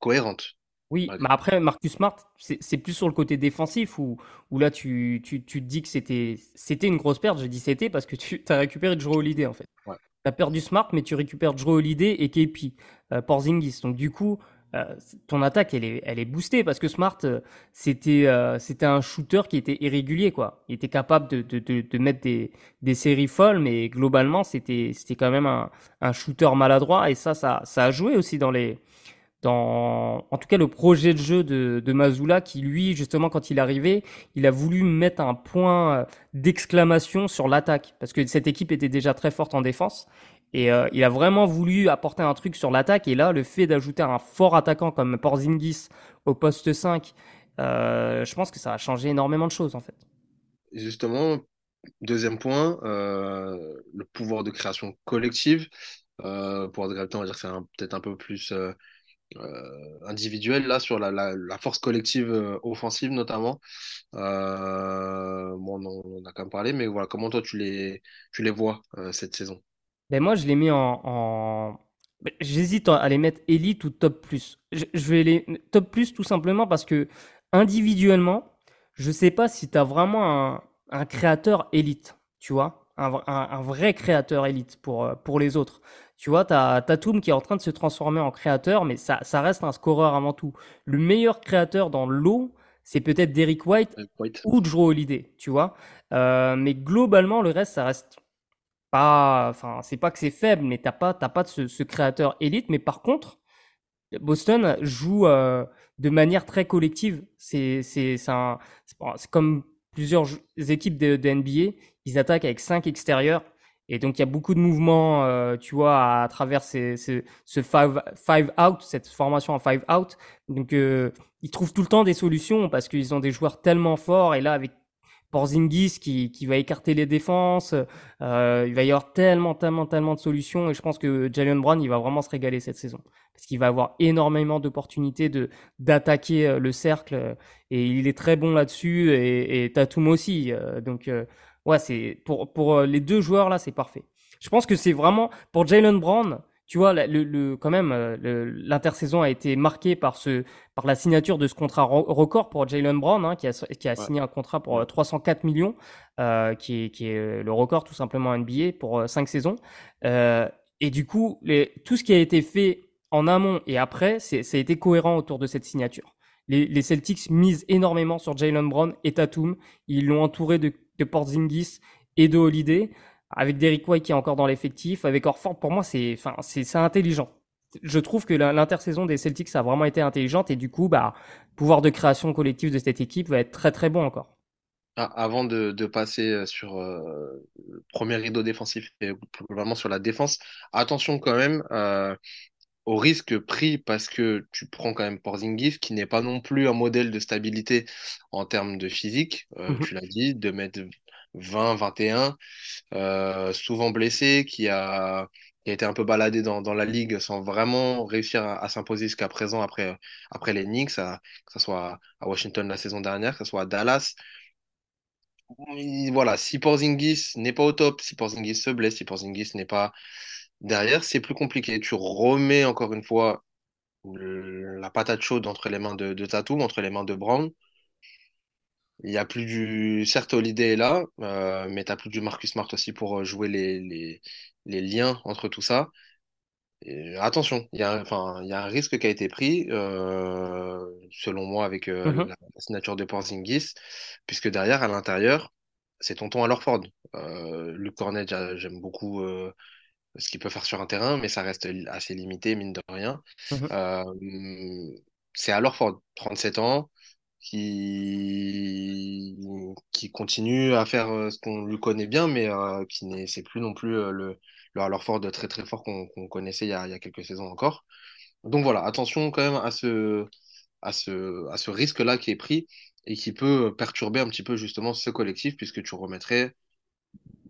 cohérente. Oui, mais après, Marcus Smart, c'est plus sur le côté défensif où, où là, tu, tu, tu te dis que c'était une grosse perte. Je dis c'était parce que tu as récupéré Joe Holiday, en fait. Ouais. Tu as perdu Smart, mais tu récupères Joe Holiday et KP, euh, Porzingis. Donc, du coup, euh, ton attaque, elle est, elle est boostée parce que Smart, euh, c'était un shooter qui était irrégulier, quoi. Il était capable de, de, de, de mettre des, des séries folles, mais globalement, c'était c'était quand même un, un shooter maladroit. Et ça, ça, ça a joué aussi dans les en tout cas, le projet de jeu de, Mazula, qui lui, justement, quand il est arrivé, il a voulu mettre un point euh, d'exclamation sur l'attaque, parce que cette équipe était déjà très forte en défense, et euh, il a vraiment voulu apporter un truc sur l'attaque, et là, le fait d'ajouter un fort attaquant comme Porzingis au poste 5, euh, je pense que ça a changé énormément de choses, en fait. Justement, deuxième point, le pouvoir de création collective. De gravité, on va dire que c'est peut-être un peu plus euh, euh, individuel là sur la, force collective euh, offensive notamment. Euh, on on a quand même parlé, mais voilà, comment toi tu les, tu les vois euh, cette saison? Ben moi, je les mets en, en... ben, J'hésite à les mettre élite ou top plus. Je, vais les top plus tout simplement parce que individuellement, je sais pas si tu as vraiment un, créateur élite, tu vois, un- un vrai créateur élite pour, euh, pour les autres. Tu vois, tu as Tatum qui est en train de se transformer en créateur, mais ça, ça reste un scoreur avant tout. Le meilleur créateur dans l'eau, c'est peut-être Derrick White White. ou Drew Holiday, tu vois. Euh, mais globalement, le reste, ça reste pas, enfin, c'est pas que c'est faible, mais t'as pas, t'as pas de ce, ce créateur élite. Mais par contre, Boston joue euh, de manière très collective. C'est, c'est, c'est comme plusieurs équipes de, de NBA. Ils attaquent avec cinq extérieurs. Et donc, il y a beaucoup de mouvements, euh, tu vois, à, travers ce five, out, cette formation en five out. Donc, euh, ils trouvent tout le temps des solutions parce qu'ils ont des joueurs tellement forts. Et là, avec Porzingis qui, va écarter les défenses. Euh, il va y avoir tellement, tellement, tellement de solutions. Et je pense que Jalen Brown, il va vraiment se régaler cette saison. Parce qu'il va avoir énormément d'opportunités de, d'attaquer le cercle. Et il est très bon là-dessus. Et, et Tatum aussi. Donc, ouais, c'est, pour, pour euh, les deux joueurs là, c'est parfait. Je pense que c'est vraiment, pour Jalen Brown, tu vois, le, le, quand même, euh, l'intersaison a été marquée par, ce, par la signature de ce contrat record pour Jalen Brown, hein, qui, a, qui a signé un contrat pour euh, 304 millions, euh, qui, est, qui est le record tout simplement en NBA pour cinq saisons. Euh, et du coup, les, tout ce qui a été fait en amont et après, c'est, ça a été cohérent autour de cette signature. Les, les Celtics misent énormément sur Jalen Brown et Tatum. Ils l'ont entouré de, de Porzingis et de Holiday avec Derrick White qui est encore dans l'effectif, avec Orford, pour moi, c'est, enfin, intelligent. Je trouve que l'intersaison des Celtics a vraiment été intelligente et du coup, bah, pouvoir de création collective de cette équipe va être très très bon encore. Ah, Avant de, passer euh, sur euh, le premier rideau défensif et globalement sur la défense, attention quand même euh, au risque pris parce que tu prends quand même Porzingis qui n'est pas non plus un modèle de stabilité en termes de physique. Euh, Mhm. tu l'as dit, 2m20, 21, euh, souvent blessé, qui a, qui a été un peu baladé dans, dans la ligue sans vraiment réussir à, à s'imposer jusqu'à présent après, après les Knicks, à- que ce soit à Washington la saison dernière, que ce soit à Dallas. Voilà, si Porzingis n'est pas au top, si Porzingis se blesse, si Porzingis n'est pas derrière, c'est plus compliqué. Tu remets encore une fois le- la patate chaude entre les mains de, de Tatum, entre les mains de Brown. Il y a plus du. Certes, Holiday est là, euh, mais tu plus du Marcus Smart aussi pour euh, jouer les, les, les liens entre tout ça. Et attention, il y a, enfin, il y a un risque qui a été pris, euh, selon moi, avec euh, Mhm. la, la signature de Porzingis, puisque derrière, à l'intérieur, c'est tonton Al Horford. Euh, Luke Cornet, j'a- j'aime beaucoup ce qu'il peut faire sur un terrain, mais ça reste assez limité, mine de rien. Euh, c'est Al Horford, 37 ans, qui, qui continue à faire ce qu'on lui connaît bien, mais euh, qui n'est, c'est plus non plus le, le Al Horford très très fort qu'on qu'on connaissait il y a, il y a quelques saisons encore. Donc voilà, attention quand même à ce, à ce, à ce risque-là qui est pris et qui peut perturber un petit peu justement ce collectif, puisque tu remettrais,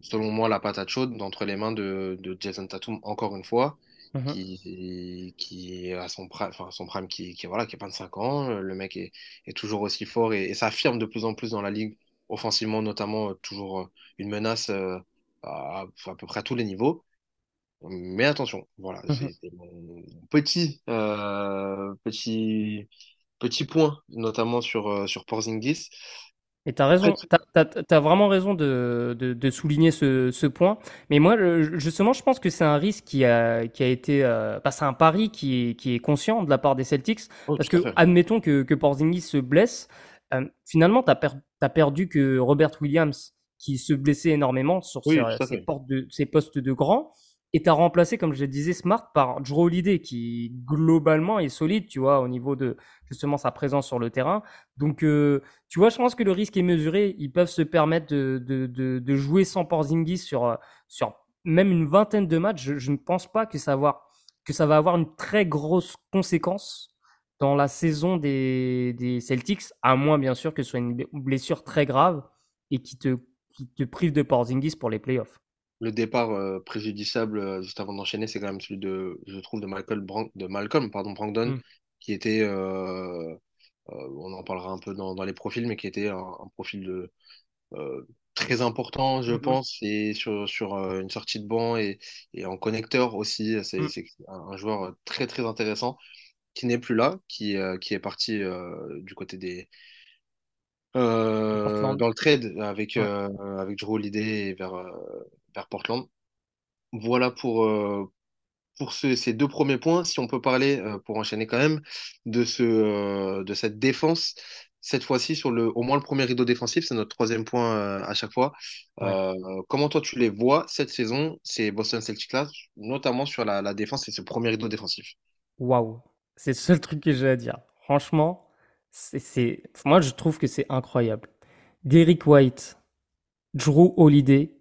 selon moi, la patate chaude d'entre les mains de, de Jason Tatum encore une fois Mhm. qui, qui a son prime, enfin, son prime qui, qui, voilà, qui a 25 ans. Le mec est, est toujours aussi fort et, et s'affirme de plus en plus dans la ligue, offensivement notamment, euh, toujours euh, une menace euh, à, à peu près à tous les niveaux. Mais attention, voilà, Mhm. c'est c'est mon petit, euh, petit, petit point, notamment sur, sur Porzingis. Et t'as raison, t'as, t'as vraiment raison de, de, de souligner ce, ce point. Mais moi, justement, je pense que c'est un risque qui a, qui a été, euh, bah, c'est un pari qui est, qui est conscient de la part des Celtics. oh, Parce que, fait. admettons que, que Porzingis se blesse, euh, finalement, t'as, per- t'as perdu que Robert Williams, qui se blessait énormément sur Oui, ses, portes de, ses postes de grand. Et t'as remplacé, comme je le disais, Smart par Drew Holiday, qui globalement est solide, tu vois, au niveau de justement sa présence sur le terrain. Donc, euh, tu vois, je pense que le risque est mesuré. Ils peuvent se permettre de, de, de, de jouer sans Porzingis sur, sur même une vingtaine de matchs. Je, je ne pense pas que ça, va que ça va avoir une très grosse conséquence dans la saison des, des Celtics, à moins bien sûr que ce soit une blessure très grave et qui te, qui te prive de Porzingis pour les playoffs. Le départ euh, préjudiciable, euh, juste avant d'enchaîner, c'est quand même celui de, je trouve, de Malcolm, Bran- de Malcolm pardon, Brogdon, Mm. qui était, euh, on en parlera un peu dans, dans les profils, mais qui était un, un profil de, très important, je Mhm. pense, et sur, sur une sortie de banc et, et en connecteur aussi. C'est Mm. un, un joueur très, très intéressant qui n'est plus là, qui, qui est parti du côté des. euh, dans le trade avec, Ouais. euh, avec Drew Holiday vers, euh, vers Portland. Voilà pour, euh, pour ce- ces deux premiers points. Si on peut parler, euh, pour enchaîner quand même, de, ce, euh, de cette défense, cette fois-ci sur le, au moins le premier rideau défensif, c'est notre troisième point à chaque fois. Ouais. Comment toi tu les vois cette saison, ces Boston Celtics là, notamment sur la, la défense et ce premier rideau défensif? Waouh, c'est le seul truc que j'ai à dire. Franchement, c'est, moi je trouve que c'est incroyable. Derrick White, Drew Holiday.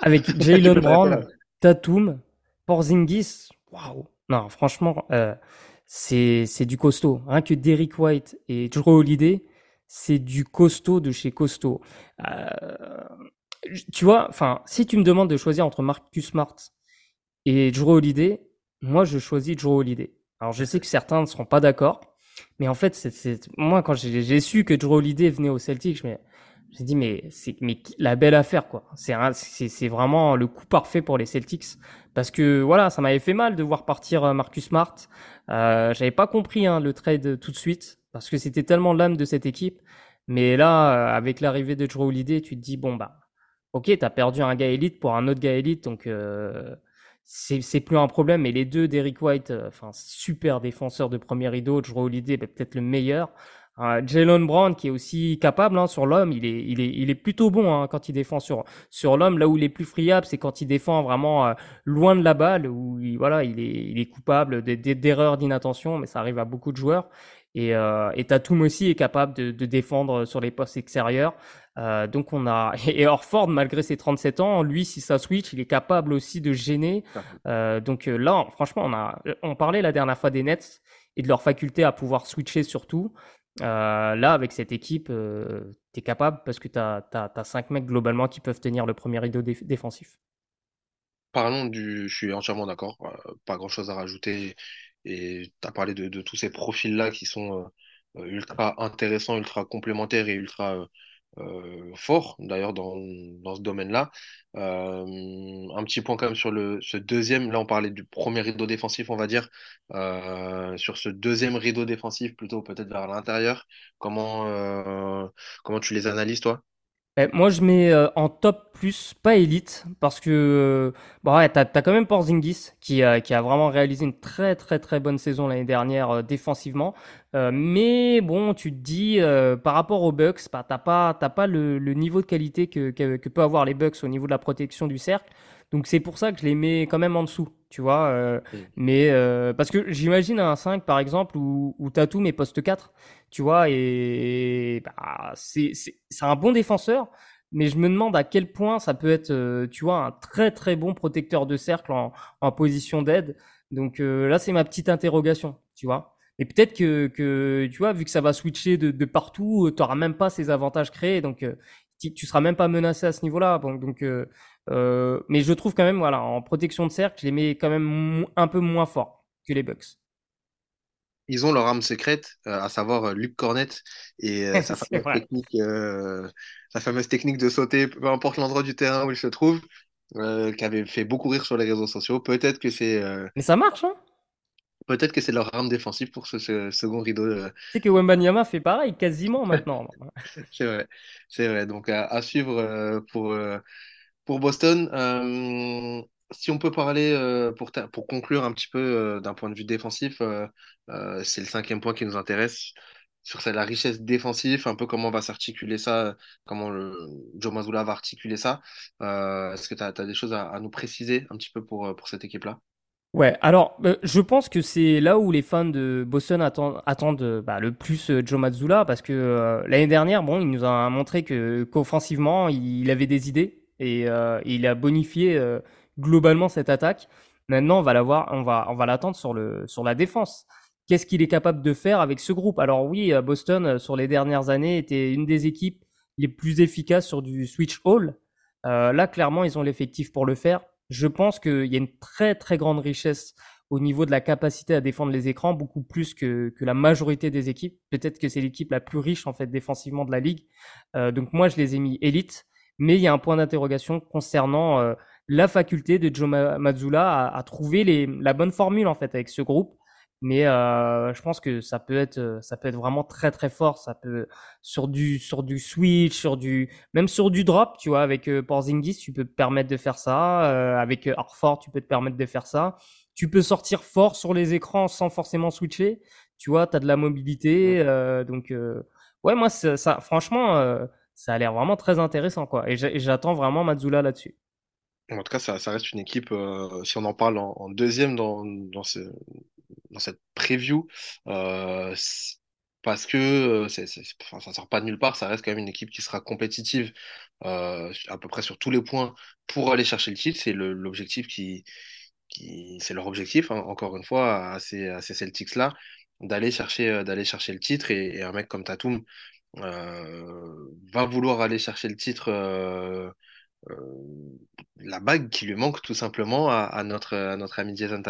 Avec Jalen Brown, Tatum, Porzingis. Waouh. Non, franchement, euh, c'est, c'est du costaud. Rien que Derrick White et Drew Holiday, c'est du costaud de chez costaud. Euh, tu vois, enfin, si tu me demandes de choisir entre Marcus Smart et Drew Holiday, moi, je choisis Drew Holiday. Alors, je sais que certains ne seront pas d'accord, mais en fait, c'est moi, quand j'ai su que Drew Holiday venait au Celtic, je me j'ai dit mais c'est mais la belle affaire quoi. C'est vraiment le coup parfait pour les Celtics parce que voilà, ça m'avait fait mal de voir partir euh, Marcus Smart. Euh, J'avais pas compris hein, le trade tout de suite parce que c'était tellement l'âme de cette équipe. Mais là, euh, avec l'arrivée de Drew Holiday, tu te dis bon bah ok, t'as perdu un gars élite pour un autre gars élite, donc euh, c'est plus un problème. Mais les deux, Derrick White, euh, enfin super défenseur de premier rideau, Drew Holiday, bah, peut-être le meilleur. Euh, Jalen Brown qui est aussi capable hein, sur l'homme, il est, il est, il est plutôt bon hein, quand il défend sur sur l'homme. Là où il est plus friable, c'est quand il défend vraiment euh, loin de la balle, où il, voilà, il est, il est coupable d'erreurs d'inattention, mais ça arrive à beaucoup de joueurs. Et, euh, et Tatum aussi est capable de, de défendre sur les postes extérieurs. Euh, donc on a et Orford malgré ses 37 ans, lui si ça switch, il est capable aussi de gêner. Euh, donc euh, là, franchement, on a on parlait la dernière fois des Nets et de leur faculté à pouvoir switcher surtout. Euh, là, avec cette équipe, euh, tu es capable parce que tu as, as, 5 mecs globalement qui peuvent tenir le premier rideau défensif. Parlons du. Je suis entièrement d'accord, euh, pas grand chose à rajouter. Et tu as parlé de, de, tous ces profils-là qui sont euh, ultra intéressants, ultra complémentaires et ultra fort d'ailleurs dans, dans, ce domaine-là. Euh, un petit point quand même sur le, ce deuxième, là on parlait du premier rideau défensif, on va dire, euh, sur ce deuxième rideau défensif, plutôt peut-être vers l'intérieur, comment, euh, comment tu les analyses toi? Eh, moi, je mets euh, en top plus, pas élite, parce que euh, bon, ouais, t'as as quand même Porzingis qui, a qui a vraiment réalisé une très très très bonne saison l'année dernière euh, défensivement. mais bon, tu te dis par rapport aux Bucks, bah, t'as pas t'as pas le, le, niveau de qualité que, que, que peut avoir les Bucks au niveau de la protection du cercle. Donc c'est pour ça que je les mets quand même en dessous, tu vois. Euh. Mais euh, parce que j'imagine un 5 par exemple où, où Tatum met poste 4, tu vois, et bah, c'est un bon défenseur, mais je me demande à quel point ça peut être, euh, tu vois, un très très bon protecteur de cercle en, en position d'aide. Donc euh, là, c'est ma petite interrogation, tu vois. Et peut-être que, que, tu vois, vu que ça va switcher de, de partout, tu n'auras même pas ces avantages créés, donc tu, tu seras même pas menacé à ce niveau-là. Donc, donc euh, mais je trouve quand même, voilà, en protection de cercle, je les mets quand même un peu moins fort que les Bucks. Ils ont leur arme secrète, euh, à savoir euh, Luc Cornette et sa, fameuse technique, sa fameuse technique de sauter, peu importe l'endroit du terrain où il se trouve, qui avait fait beaucoup rire sur les réseaux sociaux. Peut-être que c'est. Mais ça marche, hein Peut-être que c'est leur arme défensive pour ce, second rideau. Tu sais que Wembanyama fait pareil quasiment maintenant. c'est vrai, c'est vrai. Donc à, à suivre pour pour Boston, euh, si on peut parler, euh, pour, pour conclure un petit peu euh, d'un point de vue défensif, c'est le cinquième point qui nous intéresse sur la richesse défensive, un peu comment va s'articuler ça, comment Joe Mazzulla va articuler ça. Est-ce que tu as, des choses à, nous préciser un petit peu pour, pour cette équipe-là? Ouais, alors je pense que c'est là où les fans de Boston attendent, attendent bah, le plus Joe Mazzulla parce que l'année dernière, bon, il nous a montré qu'offensivement, il avait des idées et, euh, il a bonifié euh, globalement cette attaque. Maintenant, on va l'avoir, on va, on va l'attendre sur sur la défense. Qu'est-ce qu'il est capable de faire avec ce groupe? Alors oui, euh, Boston sur les dernières années était une des équipes les plus efficaces sur du switch all. Là, clairement, ils ont l'effectif pour le faire. Je pense qu'il y a une très très grande richesse au niveau de la capacité à défendre les écrans, beaucoup plus que, que la majorité des équipes. Peut-être que c'est l'équipe la plus riche en fait défensivement de la ligue. Donc moi, je les ai mis élite mais il y a un point d'interrogation concernant euh, la faculté de Joe Mazzulla à, à trouver les, la bonne formule en fait avec ce groupe. Mais euh, je pense que ça peut être, ça peut être vraiment très très fort. Ça peut sur du sur du switch, sur du même sur du drop, tu vois, avec euh, Porzingis, tu peux te permettre de faire ça. Euh, avec euh, Harford, tu peux te permettre de faire ça. Tu peux sortir fort sur les écrans sans forcément switcher. Tu vois, tu as de la mobilité. Euh, donc ouais, moi ça, ça franchement ça a l'air vraiment très intéressant, quoi. Et j'attends vraiment Mazzula là-dessus. En tout cas, ça, reste une équipe, euh, si on en parle en, deuxième dans, dans, ce, dans cette preview, euh, parce que euh, ça sort pas de nulle part, ça reste quand même une équipe qui sera compétitive à peu près sur tous les points pour aller chercher le titre. C'est l'objectif qui, c'est leur objectif, hein, encore une fois, à ces, Celtics-là, d'aller chercher, chercher le titre. Et, et, un mec comme Tatum, va vouloir aller chercher le titre, euh, euh, la bague qui lui manque tout simplement à, notre, ami Jason.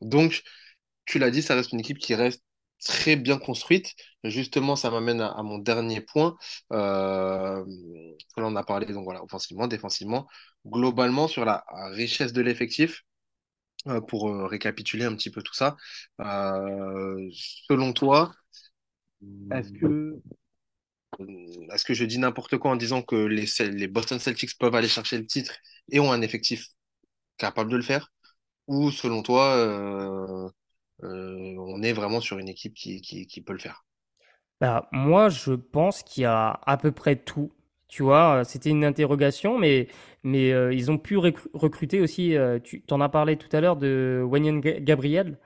Donc, tu l'as dit, ça reste une équipe qui reste très bien construite. Justement, ça m'amène à, mon dernier point. Euh, on a parlé, donc voilà, offensivement, défensivement, globalement sur la richesse de l'effectif. euh, pour euh, récapituler un petit peu tout ça, Euh, selon toi, est-ce que euh, est-ce que je dis n'importe quoi en disant que les, Boston Celtics peuvent aller chercher le titre et ont un effectif capable de le faire? Ou selon toi, euh, euh, on est vraiment sur une équipe qui, qui, qui peut le faire? Bah, moi, je pense qu'il y a à peu près tout. Tu vois, euh, c'était une interrogation, mais, mais euh, ils ont pu recru- recruter aussi. euh, tu t'en as parlé tout à l'heure de Wanyan Ga- Gabriel,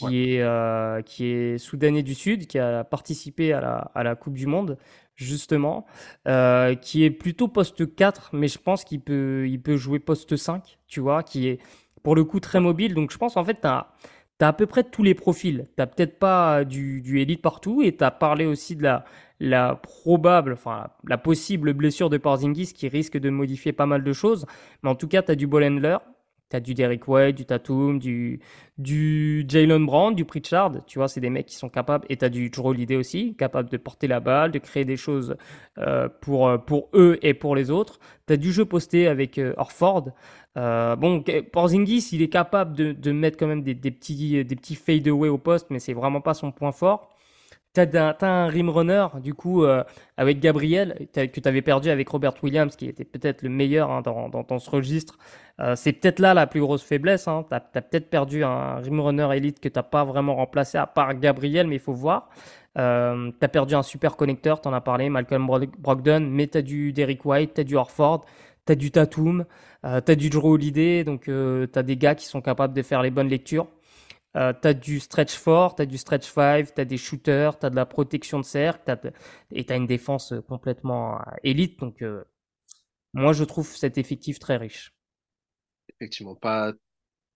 Ouais. qui est, euh, qui est soudanais du Sud, qui a participé à la, à la Coupe du Monde, justement, euh, qui est plutôt poste 4, mais je pense qu'il peut, il peut jouer poste 5, tu vois, qui est pour le coup très mobile. Donc je pense en fait, tu as, à peu près tous les profils. Tu peut-être pas du, du élite partout, et tu as parlé aussi de la, la probable, enfin la possible blessure de Porzingis qui risque de modifier pas mal de choses. Mais en tout cas, tu as du ball handler. T'as du Derrick White, du Tatum, du, du Jalen Brown, du Pritchard. Tu vois, c'est des mecs qui sont capables. Et t'as du Drew Holiday aussi, capable de porter la balle, de créer des choses euh, pour, euh, pour eux et pour les autres. T'as du jeu posté avec euh, Horford. Euh, bon, Porzingis, il est capable de, de mettre quand même des, des petits, des petits fade-away au poste, mais c'est vraiment pas son point fort. T'as t'as un rim runner, du coup, euh, avec Gabriel, t'as- que tu avais perdu avec Robert Williams, qui était peut-être le meilleur hein, dans, dans, ce registre. Euh, c'est peut-être là la plus grosse faiblesse. Hein. Tu as, peut-être perdu un rim runner élite que tu n'as pas vraiment remplacé, à part Gabriel, mais il faut voir. Euh, tu as perdu un super connecteur, tu en as parlé, Malcolm Brog- Brogdon, mais tu as du Derrick White, tu as du Horford, tu as du Tatum, euh, tu as du Drew Holiday, donc euh, tu as des gars qui sont capables de faire les bonnes lectures. Euh, tu as du stretch 4, tu as du stretch 5, tu as des shooters, tu as de la protection de cercle, t'as de- et tu as une défense euh, complètement euh, élite. Donc, euh, moi, je trouve cet effectif très riche. Effectivement, pas,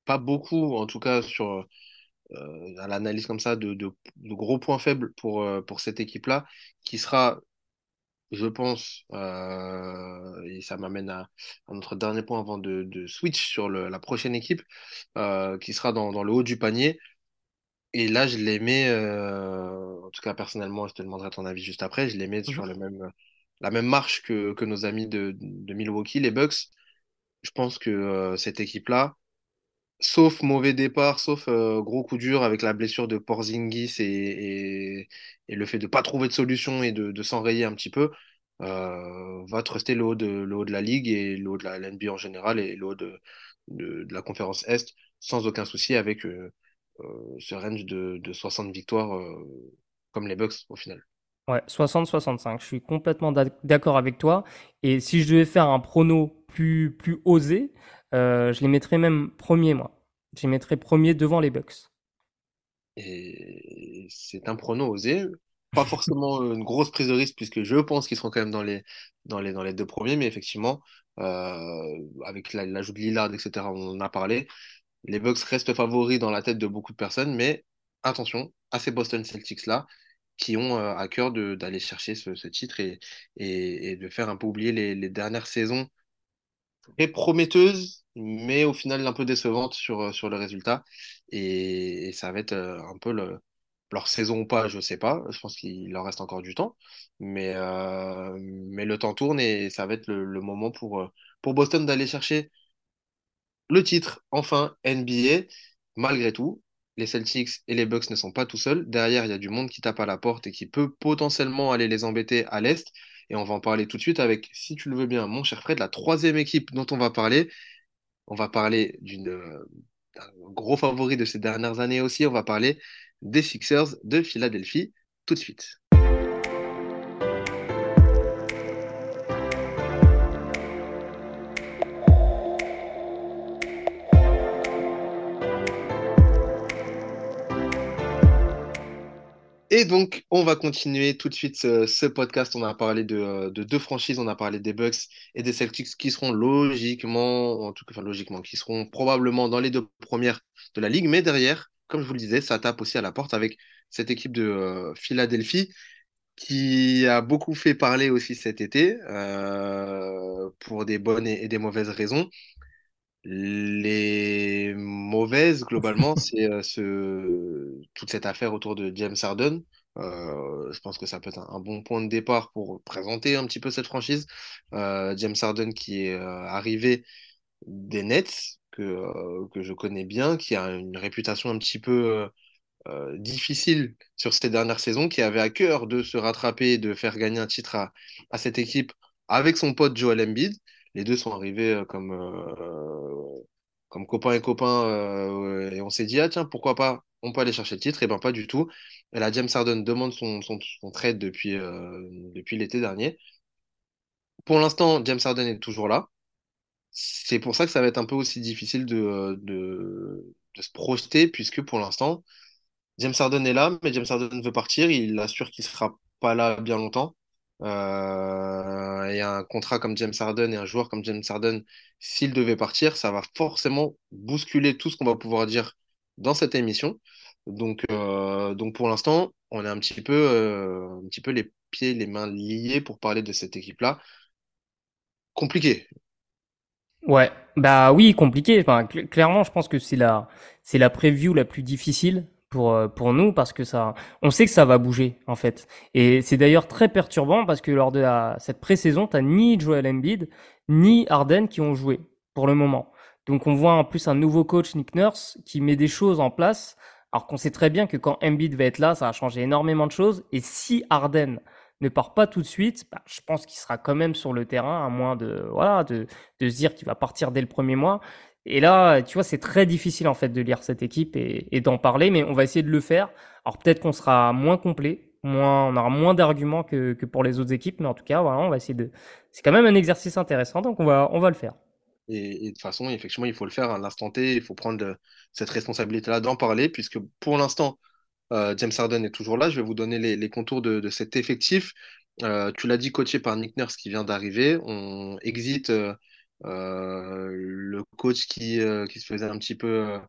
pas beaucoup, en tout cas sur l'analyse comme ça, de, de, de gros points faibles pour, pour cette équipe-là, qui sera, je pense, euh, et ça m'amène à, à notre dernier point avant de, de switch sur le- la prochaine équipe, euh, qui sera dans, dans le haut du panier. Et là, je les mets, euh, en tout cas personnellement, je te demanderai ton avis juste après, je les mets sur le même, la même marche que, que nos amis de, de Milwaukee, les Bucks. Je pense que cette équipe-là, sauf mauvais départ, sauf euh, gros coup dur avec la blessure de Porzingis et, le fait de pas trouver de solution et de, s'enrayer un petit peu, euh, va truster le haut de, le de la ligue et le haut de la, NBA en général et le haut de, la conférence Est sans aucun souci avec euh, ce range de, de 60 victoires comme les Bucks au final. Ouais, 60-65, je suis complètement d'ac- d'accord avec toi. Et si je devais faire un prono plus, plus osé, je les mettrais même premier, moi. Je les mettrais premier devant les Bucks. Et c'est un prono osé, pas forcément une grosse prise de risque puisque je pense qu'ils seront quand même dans les, dans les, dans les deux premiers, mais effectivement, euh, avec la- l'ajout de Lillard, etc., on en a parlé, les Bucks restent favoris dans la tête de beaucoup de personnes, mais attention à ces Boston Celtics-là qui ont euh, à cœur d'aller chercher ce, ce titre et, et, et de faire un peu oublier les, les dernières saisons très prometteuse, mais au final un peu décevante sur, euh, sur le résultat. Et, ça va être euh, un peu le, leur saison ou pas, je sais pas. Je pense qu'il leur reste encore du temps. Mais, euh, mais le temps tourne et ça va être le, le moment pour, pour Boston d'aller chercher le titre, enfin, NBA. Malgré tout, les Celtics et les Bucks ne sont pas tout seuls. Derrière, il y a du monde qui tape à la porte et qui peut potentiellement aller les embêter à l'Est. Et on va en parler tout de suite avec, si tu le veux bien, mon cher Fred, la troisième équipe dont on va parler. On va parler d'une, d'un gros favori de ces dernières années aussi. On va parler des Sixers de Philadelphie tout de suite. Et donc, on va continuer tout de suite ce, ce podcast. On a parlé de, euh, de deux franchises, on a parlé des Bucks et des Celtics qui seront logiquement, en tout cas logiquement, qui seront probablement dans les deux premières de la ligue. Mais derrière, comme je vous le disais, ça tape aussi à la porte avec cette équipe de euh, Philadelphie qui a beaucoup fait parler aussi cet été, euh, pour des bonnes et des mauvaises raisons. Les mauvaises, globalement, c'est euh, ce, toute cette affaire autour de James Harden. Euh, je pense que ça peut être un, un bon point de départ pour présenter un petit peu cette franchise. Euh, James Harden qui est arrivé des Nets, que, que je connais bien, qui a une réputation un petit peu difficile sur ces dernières saisons, qui avait à cœur de se rattraper, de faire gagner un titre à, à cette équipe avec son pote Joel Embiid. Les deux sont arrivés euh, comme, euh, comme copains et copains euh, et on s'est dit, ah tiens, pourquoi pas, on peut aller chercher le titre. Et ben pas du tout. Et là, James Harden demande son, son, son trade depuis, depuis l'été dernier. Pour l'instant, James Harden est toujours là. C'est pour ça que ça va être un peu aussi difficile de, de, de se projeter, puisque pour l'instant, James Harden est là, mais James Harden veut partir. Il assure qu'il sera pas là bien longtemps. Euh, et un contrat comme James Harden et un joueur comme James Harden, s'il devait partir, ça va forcément bousculer tout ce qu'on va pouvoir dire dans cette émission. Donc, euh, donc pour l'instant, on est un petit peu, euh, un petit peu les pieds, les mains liés pour parler de cette équipe-là. Compliqué. Ouais, bah oui, compliqué. Enfin, cl- clairement, je pense que c'est la, c'est la preview la plus difficile pour euh, pour nous parce que ça, on sait que ça va bouger en fait. Et c'est d'ailleurs très perturbant parce que lors de la, cette pré-saison, t'as ni Joel Embiid ni Harden qui ont joué pour le moment. Donc on voit en plus un nouveau coach Nick Nurse qui met des choses en place. Alors qu'on sait très bien que quand Embiid va être là, ça va changer énormément de choses. Et si Harden ne part pas tout de suite, bah, je pense qu'il sera quand même sur le terrain, à moins de, voilà, de, de se dire qu'il va partir dès le premier mois. Et là, tu vois, c'est très difficile en fait de lire cette équipe et, d'en parler, mais on va essayer de le faire. Alors peut-être qu'on sera moins complet, moins, on aura moins d'arguments que, que pour les autres équipes, mais en tout cas, voilà, on va essayer de. C'est quand même un exercice intéressant, donc on va, on va le faire. Et, de toute façon, effectivement, il faut le faire à l'instant T. Il faut prendre le- cette responsabilité-là d'en parler, puisque pour l'instant, euh, James Harden est toujours là. Je vais vous donner les, contours de, de cet effectif. Euh, tu l'as dit, coaché par Nick Nurse qui vient d'arriver. On exit euh, euh, le coach qui, euh, qui se faisait un petit peu,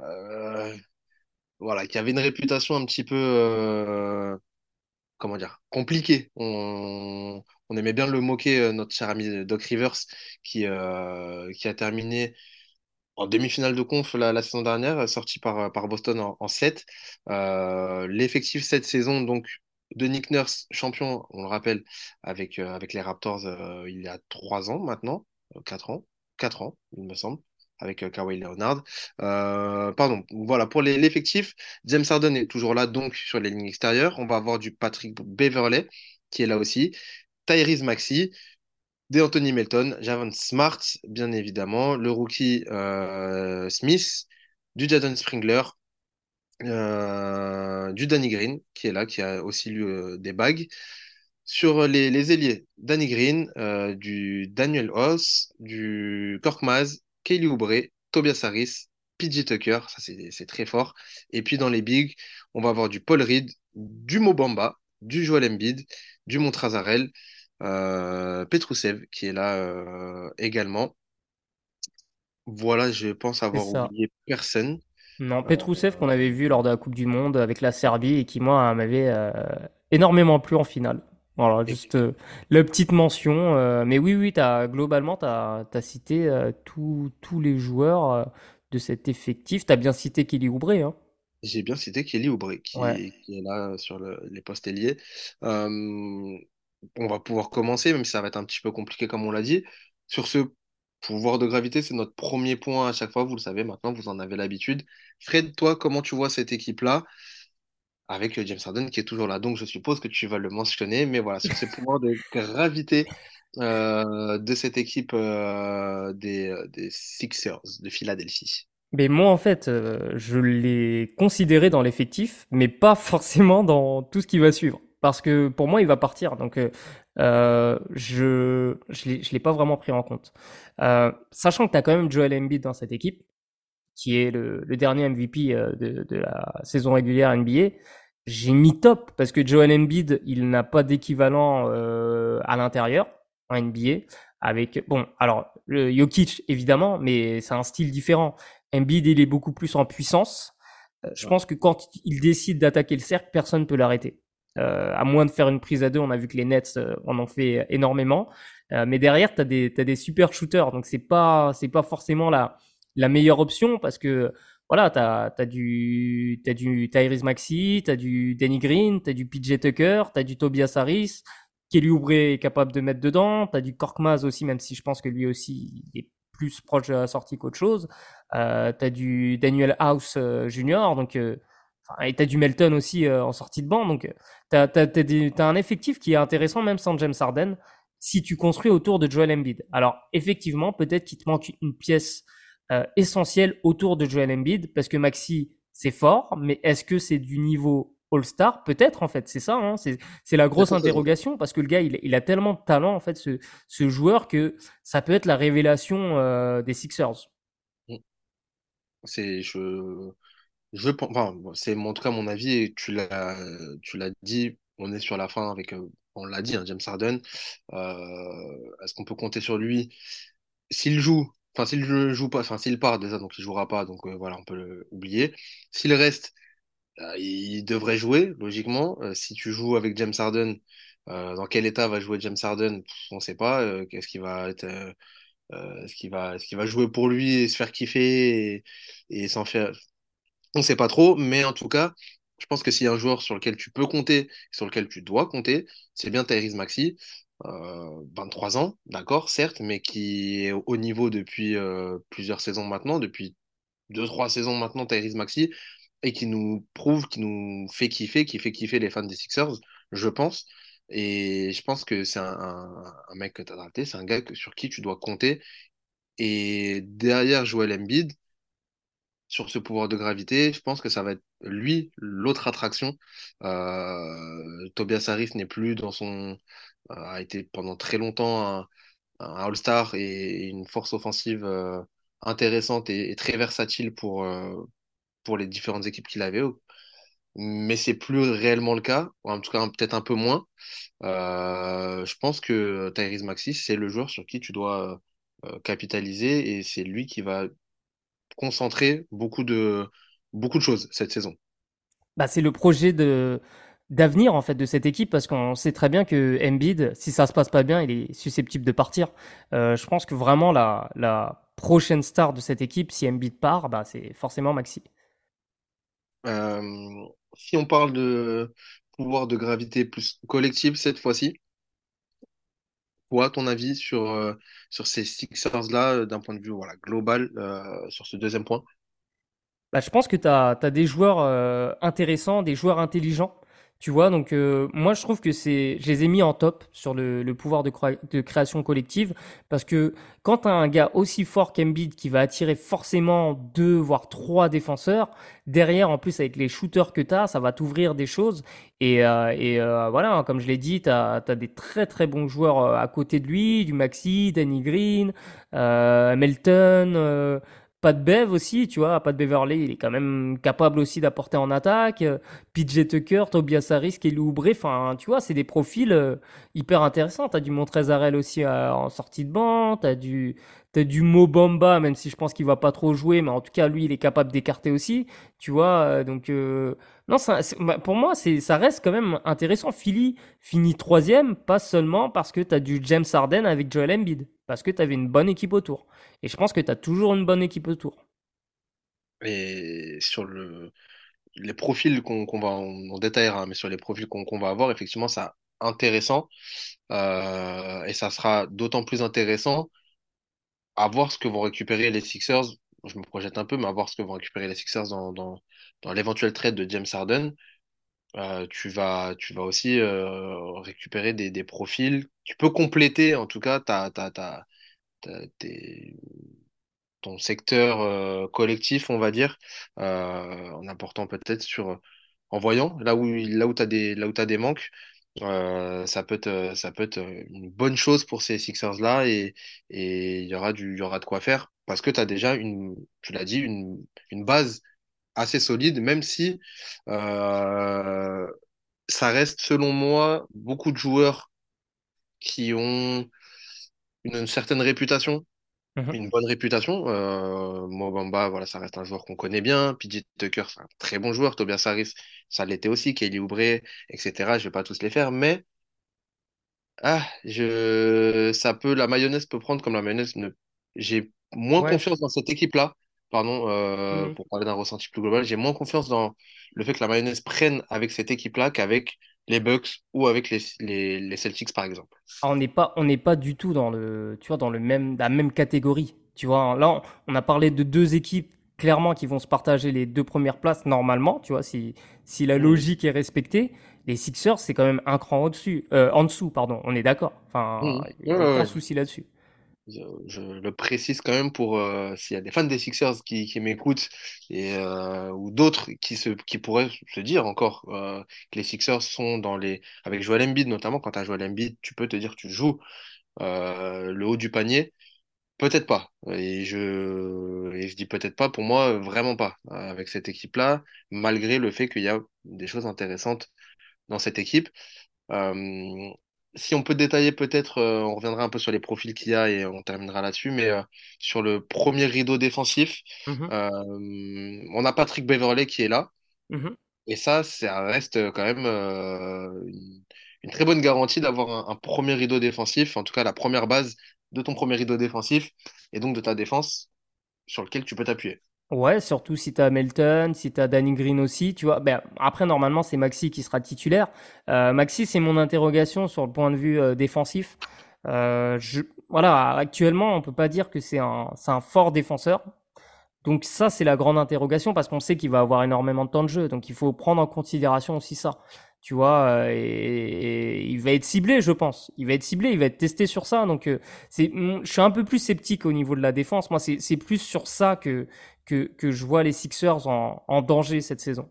euh, voilà, qui avait une réputation un petit peu, euh, comment dire, compliquée. On, aimait bien le moquer, euh, notre cher ami Doc Rivers, qui, euh, a terminé en demi-finale de conf la, saison dernière, sorti par, Boston en, en 7. Euh, l'effectif cette saison, donc, de Nick Nurse, champion, on le rappelle, avec, euh, avec les Raptors euh, il y a trois ans maintenant, euh, quatre ans, quatre ans, il me semble, avec euh, Kawhi Leonard. Euh, pardon, voilà, pour l'effectif, James Harden est toujours là, donc, sur les lignes extérieures. On va avoir du Patrick Beverley, qui est là aussi. Tyrese Maxey, des Anthony Melton, Javon Smart, bien évidemment, le rookie euh, Smith, du Jadon Springler, du Danny Green, qui est là, qui a aussi eu des bagues. Sur les, les ailiers, Danny Green, euh, du Daniel Hoss, du Korkmaz, Kelly Oubre, Tobias Harris, PJ Tucker, ça c'est très fort. Et puis dans les bigs, on va avoir du Paul Reed, du Mobamba, du Joel Embiid, du Montrezarel, euh, Petrousev qui est là euh, également. Voilà, je pense avoir oublié personne. Non, Euh, Petrousev qu'on avait vu lors de la Coupe du Monde avec la Serbie et qui, moi, m'avait énormément plu en finale. Voilà, juste euh, la petite mention. euh, mais oui, oui, globalement, tu as, cité euh, tous tous les joueurs de cet effectif. Tu as bien cité Kelly Oubre, hein. j'ai bien cité Kelly Oubre qui Ouais. est, qui est là sur le- les postes ailiers. On va pouvoir commencer, même si ça va être un petit peu compliqué comme on l'a dit. Sur ce pouvoir de gravité, c'est notre premier point à chaque fois, vous le savez maintenant, vous en avez l'habitude. Fred, toi, comment tu vois cette équipe-là? Avec James Harden qui est toujours là? Donc je suppose que tu vas le mentionner, mais voilà, sur ce pouvoir de gravité euh, de cette équipe euh, des, euh, des Sixers de Philadelphie. Mais moi, en fait, euh, je l'ai considéré dans l'effectif, mais pas forcément dans tout ce qui va suivre. Parce que pour moi, il va partir. Donc, je je l'ai, pas vraiment pris en compte. Sachant que tu as quand même Joel Embiid dans cette équipe, qui est le, le dernier MVP euh, de, de la saison régulière NBA, j'ai mis top parce que Joel Embiid, il n'a pas d'équivalent euh, à l'intérieur en NBA. Avec bon, alors le Jokic évidemment, mais c'est un style différent. Embiid, il est beaucoup plus en puissance. Euh, Je Ouais. pense que quand il décide d'attaquer le cercle, personne peut l'arrêter. à moins de faire une prise à deux, on a vu que les Nets en ont fait énormément. mais derrière, tu as des, t'as des super shooters, donc c'est pas, c'est pas forcément la, la meilleure option parce que voilà, tu as, du, as du Tyrese Maxi, tu as du Danny Green, tu as du PJ Tucker, tu as du Tobias Harris, Kelly Oubre est capable de mettre dedans, tu as du Korkmaz aussi, même si je pense que lui aussi est plus proche de la sortie qu'autre chose. Euh, tu as du Daniel House euh, Junior, donc, euh, et tu as du Melton aussi euh, en sortie de banc. Donc tu as, un effectif qui est intéressant, même sans James Harden, si tu construis autour de Joel Embiid. Alors effectivement, peut-être qu'il te manque une pièce euh, essentiel autour de Joel Embiid parce que Maxi c'est fort, mais est-ce que c'est du niveau All-Star? Peut-être en fait, c'est ça, hein, c'est la grosse interrogation parce que le gars il, il, a tellement de talent en fait ce, ce joueur que ça peut être la révélation euh, des Sixers. C'est je je enfin, c'est en tout cas mon avis et tu l'as tu l'as dit, on est sur la fin avec euh, on l'a dit hein, James Harden. Est-ce qu'on peut compter sur lui? S'il joue Enfin, s'il part déjà, donc il jouera pas, donc euh, voilà, on peut l'oublier. S'il reste, euh, il devrait jouer, logiquement. Euh, si tu joues avec James Harden, dans quel état va jouer James Harden? On ne sait pas. Qu'est-ce qu'il va jouer pour lui et se faire kiffer et, et s'en faire. On ne sait pas trop, mais en tout cas, je pense que s'il y a un joueur sur lequel tu peux compter, sur lequel tu dois compter, c'est bien Tyrese Maxi. 23 euh, ans, d'accord, certes, mais qui est au niveau depuis euh, plusieurs saisons maintenant, depuis 2-3 saisons maintenant, Tyrese Maxi, et qui nous prouve, qui nous fait kiffer, qui fait kiffer les fans des Sixers, je pense. Et je pense que c'est un, mec que tu as drafté, c'est un gars sur qui tu dois compter. Et derrière Joel Embiid, sur ce pouvoir de gravité, je pense que ça va être lui, l'autre attraction. Euh, Tobias Harris n'est plus dans son, a été pendant très longtemps un, All-Star et une force offensive euh, intéressante et, très versatile pour, euh, pour les différentes équipes qu'il avait. Mais c'est plus réellement le cas, en tout cas peut-être un peu moins. Euh, je pense que Tyrese Maxi, c'est le joueur sur qui tu dois capitaliser et c'est lui qui va concentrer beaucoup de, beaucoup de choses cette saison. Bah, c'est le projet de, d'avenir en fait de cette équipe parce qu'on sait très bien que Embiid, si ça se passe pas bien, il est susceptible de partir. Euh, je pense que vraiment la, la prochaine star de cette équipe, si Embiid part, bah, c'est forcément Maxi. Euh, si on parle de pouvoir de gravité plus collective cette fois-ci, quoi ton avis sur, euh, sur ces Sixers-là d'un point de vue voilà, global sur ce deuxième point? Bah, Je pense que tu as, as, des joueurs intéressants, des joueurs intelligents. Tu vois, donc euh, moi je trouve que c'est, je les ai mis en top sur le, pouvoir de, création collective parce que quand tu as un gars aussi fort qu'Embiid qui va attirer forcément deux voire trois défenseurs, derrière en plus avec les shooters que tu as, ça va t'ouvrir des choses et, euh, et euh, voilà, hein, comme je l'ai dit, tu as, as, des très très bons joueurs à côté de lui, du Maxi, Danny Green, Melton pas de Bev aussi, tu vois, pas de Beverly, il est quand même capable aussi d'apporter en attaque. PJ Tucker, Tobias Harris, Kelly Oubre, enfin, tu vois, c'est des profils euh, hyper intéressants. T'as du Montrezarel aussi euh, en sortie de banc, t'as du, as du Mobamba, même si je pense qu'il va pas trop jouer, mais en tout cas, lui, il est capable d'écarter aussi, tu vois, euh, donc, non, bah, pour moi, c'est, ça reste quand même intéressant. Philly finit troisième, pas seulement parce que tu as du James Harden avec Joel Embiid, parce que tu avais une bonne équipe autour. Et je pense que tu as toujours une bonne équipe autour. Et sur le, les profils qu'on, va, en détaillera, hein, mais sur les profils qu'on, va avoir, effectivement, c'est intéressant. Euh, et ça sera d'autant plus intéressant à voir ce que vont récupérer les Sixers je me projette un peu, mais à voir ce que vont récupérer les Sixers dans, dans, dans l'éventuel trade de James Harden. Euh, tu, vas, tu vas aussi euh, récupérer des, des, profils. Tu peux compléter, en tout cas, ta, ta, ta, ton secteur euh, collectif, on va dire, en apportant peut-être sur. En voyant là où, là où tu as, des, là où as des manques, ça peut être, ça peut être une bonne chose pour ces Sixers-là et il y aura de quoi faire parce que tu as déjà une, tu l'as dit, une, une, base assez solide, même si euh, ça reste, selon moi, beaucoup de joueurs qui ont une, certaine réputation Mhm. une bonne réputation. Euh, Mo Bamba, voilà, ça reste un joueur qu'on connaît bien. PJ Tucker, c'est un très bon joueur. Tobias Harris, ça l'était aussi. Kelly Oubre, etc. Je vais pas tous les faire, mais ah, je, ça peut, la mayonnaise peut prendre comme la mayonnaise ne. J'ai moins Ouais. confiance dans cette équipe-là. Pardon, euh, Mhm. pour parler d'un ressenti plus global, j'ai moins confiance dans le fait que la mayonnaise prenne avec cette équipe-là qu'avec les Bucks ou avec les, les, les Celtics, par exemple. Ah, on n'est pas, on n'est pas du tout dans le, tu vois, dans le même, la même catégorie. Tu vois, là, on, on a parlé de deux équipes clairement qui vont se partager les deux premières places normalement. Tu vois, si, si la Mhm. logique est respectée, les Sixers c'est quand même un cran au-dessus, euh, en dessous, pardon. On est d'accord. Enfin, Ouais, ouais, aucun ouais. souci là-dessus. Je, le précise quand même pour euh, s'il y a des fans des Sixers qui, m'écoutent et euh, ou d'autres qui se qui pourraient se dire encore euh, que les Sixers sont dans les avec Joel Embiid notamment quand tu as Joel Embiid tu peux te dire tu joues le haut du panier. Peut-être pas. Et je et je dis peut-être pas pour moi vraiment pas avec cette équipe-là malgré le fait qu'il y a des choses intéressantes dans cette équipe si on peut détailler peut-être, euh, on reviendra un peu sur les profils qu'il y a et on terminera là-dessus, mais euh, sur le premier rideau défensif, Mhm, euh, on a Patrick Beverley qui est là, mhm. et ça, ça reste quand même une, une très bonne garantie d'avoir un, un premier rideau défensif, en tout cas la première base de ton premier rideau défensif, et donc de ta défense sur lequel tu peux t'appuyer. Ouais, surtout si t'as Melton, si t'as Danny Green aussi, tu vois. Ben, après, normalement, c'est Maxi qui sera titulaire. Euh, Maxi, c'est mon interrogation sur le point de vue euh, défensif. Euh, je, voilà, actuellement, on peut pas dire que c'est un, c'est un fort défenseur. Donc ça, c'est la grande interrogation parce qu'on sait qu'il va avoir énormément de temps de jeu. Donc il faut prendre en considération aussi ça. Tu vois, et, il va être ciblé, je pense. Il va être ciblé, il va être testé sur ça. Donc c'est, mm, je suis un peu plus sceptique au niveau de la défense. Moi, c'est, c'est plus sur ça que, que, que je vois les Sixers en, en danger cette saison.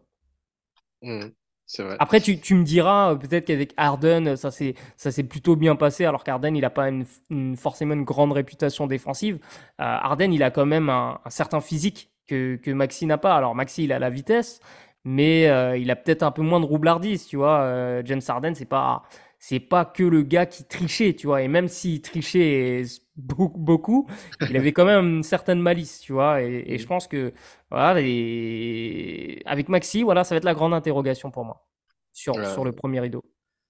Mhm, c'est vrai. Après, tu, tu me diras, euh, peut-être qu'avec Harden, ça s'est, ça s'est plutôt bien passé, alors qu'Harden, il n'a pas une, une- forcément une grande réputation défensive. Euh, Harden, il a quand même un, un certain physique que, que Maxi n'a pas. Alors, Maxi, il a la vitesse, mais euh, il a peut-être un peu moins de roublardise, tu vois. Euh, James Harden, c'est pas, c'est pas que le gars qui trichait, tu vois. Et même s'il trichait beaucoup, il avait quand même une certaine malice, tu vois. Et, et je pense que, voilà, avec Maxi, voilà, ça va être la grande interrogation pour moi sur, Euh, sur le premier rideau.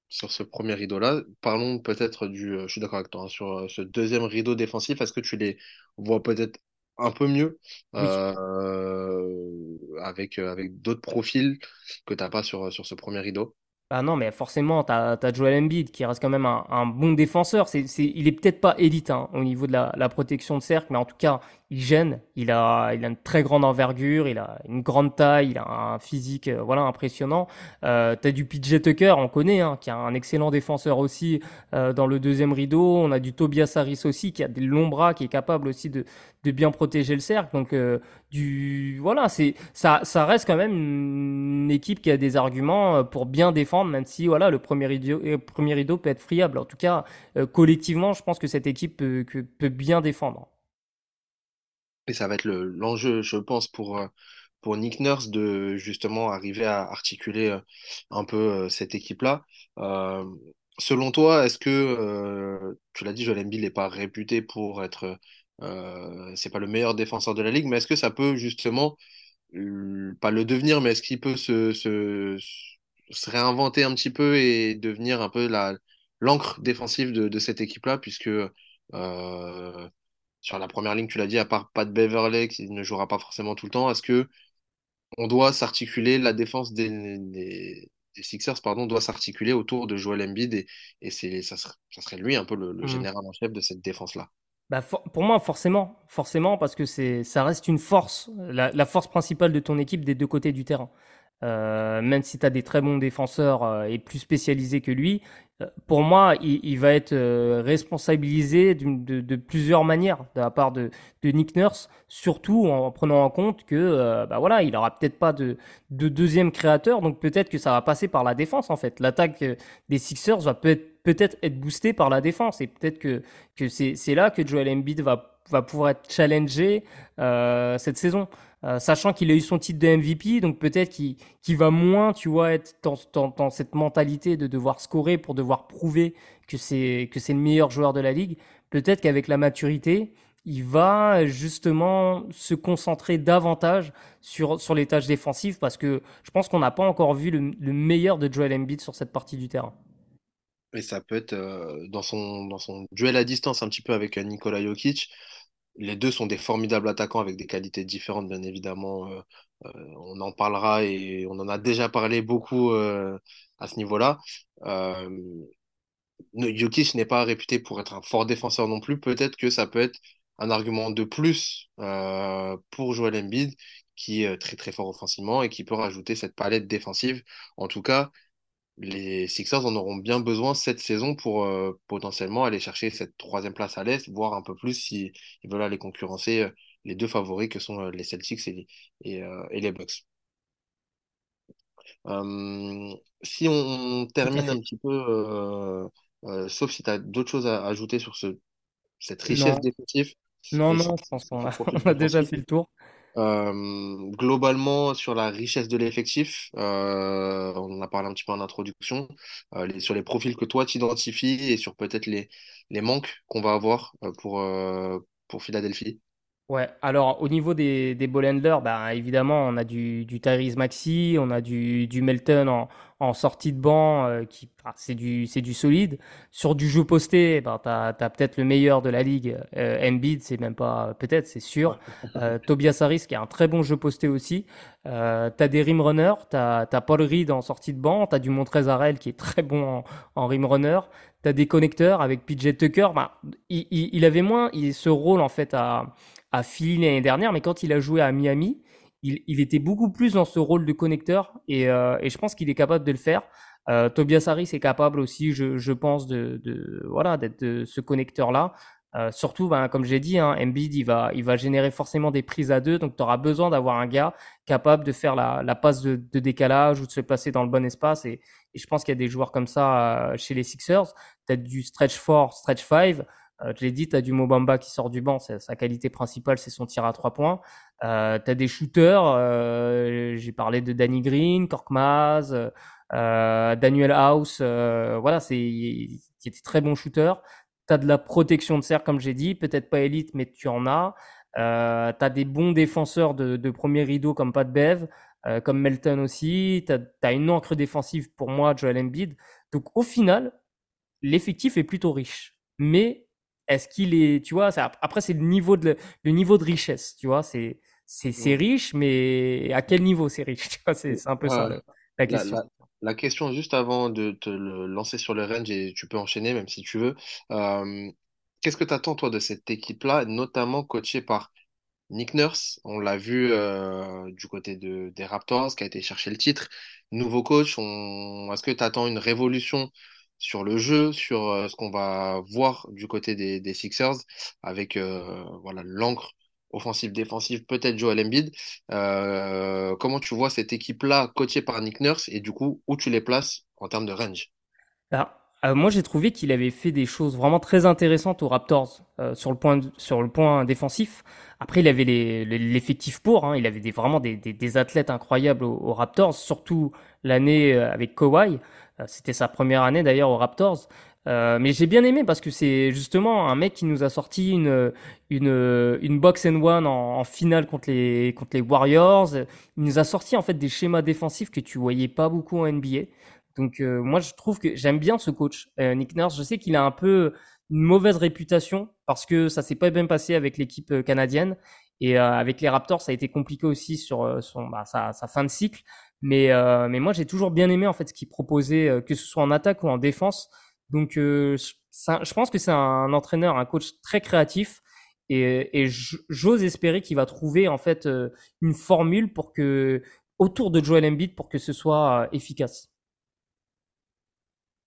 sur ce premier rideau-là. Parlons peut-être du, euh, je suis d'accord avec toi, hein, sur euh, ce deuxième rideau défensif. Est-ce que tu les vois peut-être un peu mieux Oui. euh, avec, avec d'autres profils que tu n'as pas sur, sur ce premier rideau? Ah non, mais forcément, t'as, t'as Joel Embiid qui reste quand même un, bon défenseur. C'est, c'est, il est peut-être pas élite hein, au niveau de la protection de cercle, mais en tout cas, il gêne. Il a, il a une très grande envergure, il a une grande taille, il a un physique, euh, voilà, impressionnant. Euh, t'as du PJ Tucker, on connaît, hein, qui est un excellent défenseur aussi euh, dans le deuxième rideau. On a du Tobias Harris aussi, qui a des longs bras, qui est capable aussi de, de bien protéger le cercle. Donc, euh, du, voilà, c'est, ça, ça reste quand même une équipe qui a des arguments euh, pour bien défendre, même si, voilà, le premier rideau, premier rideau peut être friable. En tout cas, collectivement, je pense que cette équipe peut, peut bien défendre. Et ça va être le, l'enjeu, je pense, pour, euh, pour Nick Nurse de justement arriver à articuler euh, un peu euh, cette équipe-là. Selon toi, est-ce que, tu l'as dit, Joel Embiid n'est pas réputé pour être, euh, c'est pas le meilleur défenseur de la ligue, mais est-ce que ça peut justement, pas le devenir, mais est-ce qu'il peut se, se, réinventer un petit peu et devenir un peu l'encre défensive de, de cette équipe-là, puisque sur la première ligne, tu l'as dit, à part Pat Beverley qui ne jouera pas forcément tout le temps, est-ce que on doit s'articuler, la défense des, des, des Sixers, pardon, doit s'articuler autour de Joel Embiid et, ça serait, ça serait lui un peu le, le Mhm. général en chef de cette défense-là? Bah, for- pour moi, forcément, forcément, parce que ça reste une force, la, la force principale de ton équipe des deux côtés du terrain. Euh, même si tu as des très bons défenseurs euh, et plus spécialisés que lui, pour moi, il, va être euh, responsabilisé de, plusieurs manières de la part de, Nick Nurse, surtout en prenant en compte que, euh, bah voilà, il aura peut-être pas de, de deuxième créateur, donc peut-être que ça va passer par la défense en fait. L'attaque euh, des Sixers va peut-être être boostée par la défense et peut-être que que c'est là que Joel Embiid va va pouvoir être challengé euh, cette saison. Euh, sachant qu'il a eu son titre de MVP, donc peut-être qu'il va moins, tu vois, être dans, cette mentalité de devoir scorer pour devoir prouver que c'est que c'est le meilleur joueur de la ligue. Peut-être qu'avec la maturité il va justement se concentrer davantage sur, sur les tâches défensives parce que je pense qu'on n'a pas encore vu le, le meilleur de Joel Embiid sur cette partie du terrain. Et ça peut être euh, dans son, dans son duel à distance un petit peu avec Nikola Jokic. Les deux sont des formidables attaquants avec des qualités différentes, bien évidemment. Euh, euh, on en parlera et on en a déjà parlé beaucoup euh, à ce niveau-là. Jokic n'est pas réputé pour être un fort défenseur non plus. Peut-être que ça peut être un argument de plus pour Joel Embiid, qui est très très fort offensivement et qui peut rajouter cette palette défensive. En tout cas, les Sixers en auront bien besoin cette saison pour euh, potentiellement aller chercher cette troisième place à l'Est, voire un peu plus si ils veulent aller concurrencer euh, les deux favoris que sont euh, les Celtics et les, et, euh, et les Bucks. Euh, si on termine un petit peu, sauf si tu as d'autres choses à ajouter sur ce, cette richesse défensive non, non, je pense qu'on ce a, profil on a déjà fait le tour. Euh, globalement, sur la richesse de l'effectif, euh, on en a parlé un petit peu en introduction, euh, sur les profils que toi tu identifies et sur peut-être les, les manques qu'on va avoir euh, pour, euh, pour Philadelphie. Ouais, alors au niveau des, des ball handlers, bah, évidemment, on a du, du Tyrese Maxey, on a du, du Melton en, en sortie de banc, euh, qui bah, c'est du, c'est du solide. Sur du jeu posté, bah, t'as, t'as peut-être le meilleur de la ligue, euh, Embiid, c'est même pas peut-être, c'est sûr. Euh, Tobias Harris qui a un très bon jeu posté aussi. Euh, t'as des rim runners, t'as, t'as Paul Reed en sortie de banc, t'as du Montrezl Harrell qui est très bon en, en rim runner. T'as des connecteurs avec PJ Tucker. Bah, il, il, il avait moins il, ce rôle en fait à à Philly l'année dernière, mais quand il a joué à Miami, il, il était beaucoup plus dans ce rôle de connecteur et, euh, et je pense qu'il est capable de le faire. Euh, Tobias Harris est capable aussi, je, je pense, de, de voilà d'être ce connecteur-là. Euh, surtout, ben, comme j'ai dit, hein, Embiid, il va, il va générer forcément des prises à deux, donc tu auras besoin d'avoir un gars capable de faire la, la passe de, de, décalage ou de se placer dans le bon espace. Et, et je pense qu'il y a des joueurs comme ça euh, chez les Sixers. As du stretch 4, stretch 5. Euh, je l'ai dit, tu as du Mobamba qui sort du banc, sa qualité principale, c'est son tir à trois points. Euh, tu as des shooters, euh, j'ai parlé de Danny Green, Korkmaz, euh, Daniel House, voilà, c'est qui était très bon shooter. Tu as de la protection de cercle, comme j'ai dit, peut-être pas élite, mais tu en as. Euh, tu as des bons défenseurs de, premier rideau comme Pat Bev, comme Melton aussi. Tu as, une encre défensive pour moi, Joel Embiid. Donc au final, l'effectif est plutôt riche. Mais est-ce qu'il est, tu vois, ça, après c'est le niveau de le niveau de richesse, tu vois, c'est c'est c'est riche, mais à quel niveau c'est riche, tu vois, c'est un peu ça la La, question. la, la question, juste avant de te le lancer sur le range, et tu peux enchaîner même si tu veux, euh, qu'est-ce que tu attends toi de cette équipe-là, notamment coachée par Nick Nurse, on l'a vu euh, du côté de, des Raptors qui a été chercher le titre. Nouveau coach, on... est-ce que tu attends une révolution sur le jeu, sur euh, ce qu'on va voir du côté des, Sixers avec euh, voilà l'encre offensive-défensive, peut-être Joel Embiid. Euh, comment tu vois cette équipe-là coachée par Nick Nurse et du coup où tu les places en termes de range? Moi, j'ai trouvé qu'il avait fait des choses vraiment très intéressantes aux Raptors sur le point sur le point défensif. Après, il avait l'effectif pour. hein. il avait des, vraiment des, des, athlètes incroyables aux, aux Raptors, surtout l'année avec Kawhi. Euh, C'était sa première année d'ailleurs aux Raptors. Euh, mais j'ai bien aimé parce que c'est justement un mec qui nous a sorti une une box and one en, finale contre les contre les Warriors. Il nous a sorti en fait des schémas défensifs que tu voyais pas beaucoup en NBA. Donc euh, moi je trouve que j'aime bien ce coach Nick Nurse. Je sais qu'il a un peu une mauvaise réputation parce que ça s'est pas bien passé avec l'équipe canadienne et avec les Raptors ça a été compliqué aussi sur son bah, sa fin de cycle. Mais euh, mais moi j'ai toujours bien aimé en fait ce qu'il proposait euh, que ce soit en attaque ou en défense. Donc euh, je ça- je pense que c'est un entraîneur, un coach très créatif et, et j'ose espérer qu'il va trouver en fait euh, une formule pour que autour de Joel Embiid pour que ce soit efficace.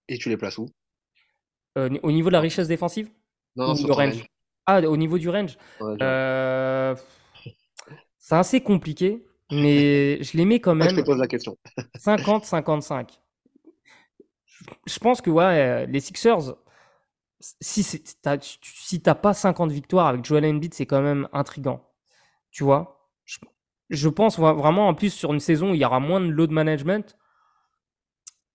Et tu les places où? Euh, au niveau de la richesse défensive? Non, non, sur le range? range. Ah, au niveau du range, Ouais, euh, c'est assez compliqué, mais je les mets quand Ah, je te même pose la question. 50-55. Je pense que ouais, les Sixers, si t'as, si pas 50 victoires avec Joel Embiid, c'est quand même intriguant. Tu vois? Je, je pense vra- vraiment en plus sur une saison où il y aura moins de load management.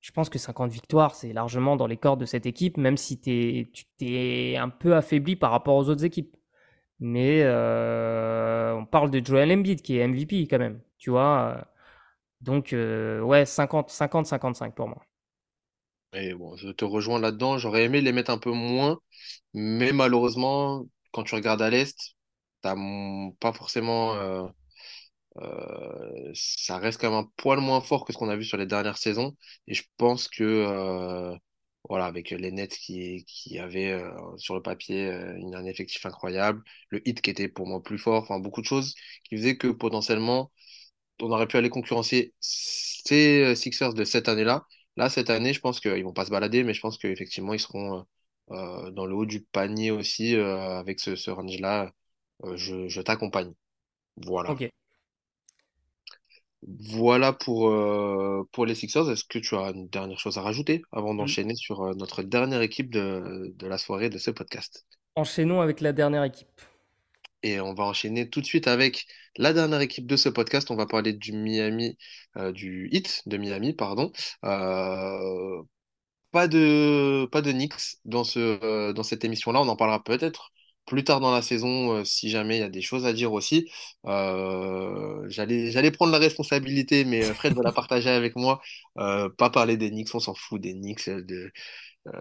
Je pense que 50 victoires, c'est largement dans les cordes de cette équipe, même si tu t'es un peu affaibli par rapport aux autres équipes. Mais euh, on parle de Joel Embiid qui est MVP quand même, tu vois. euh. Donc, euh, ouais, 50, 50, 55 pour moi. Et bon, je te rejoins là-dedans. J'aurais aimé les mettre un peu moins, mais malheureusement, quand tu regardes à l'Est, t'as pas forcément. euh, ça reste quand même un poil moins fort que ce qu'on a vu sur les dernières saisons. Et je pense que, voilà, avec les Nets qui, qui avaient euh, sur le papier euh, un effectif incroyable, le hit qui était pour moi plus fort, enfin beaucoup de choses qui faisaient que potentiellement on aurait pu aller concurrencer ces Sixers de cette année-là. Là, cette année, je pense qu'ils vont pas se balader, mais je pense qu'effectivement, ils seront euh, dans le haut du panier aussi avec ce, ce range-là. Je je t'accompagne. Voilà. Voilà pour, euh, pour les Sixers. Est-ce que tu as une dernière chose à rajouter avant Mm. d'enchaîner sur euh, notre dernière équipe de, de la soirée de ce podcast? Enchaînons avec la dernière équipe. Et on va enchaîner tout de suite avec la dernière équipe de ce podcast. On va parler du Miami, euh, du Heat de Miami, pardon. Pas de, pas de Knicks dans ce, dans cette émission-là. On en parlera peut-être plus tard dans la saison euh, si jamais il y a des choses à dire aussi. Euh, j'allais, j'allais prendre la responsabilité, mais euh, Fred va la partager avec moi. Euh, pas parler des Knicks, on s'en fout des Knicks. De, euh,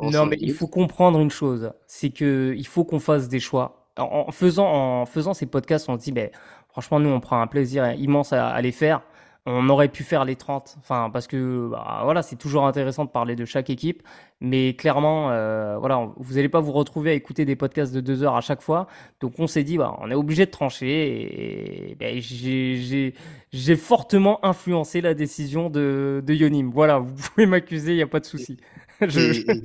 Non, mais il faut comprendre une chose, c'est que il faut qu'on fasse des choix. En, en faisant, en faisant ces podcasts, on se dit, ben, franchement, nous, on prend un plaisir immense à, à les faire. On aurait pu faire les 30, enfin, parce que, bah, voilà, c'est toujours intéressant de parler de chaque équipe, mais clairement, euh, voilà, vous n'allez pas vous retrouver à écouter des podcasts de deux heures à chaque fois. Donc, on s'est dit, bah, on est obligé de trancher, et, ben, j'ai fortement influencé la décision de, de Yonim. Voilà, vous pouvez m'accuser, il n'y a pas de souci. Je,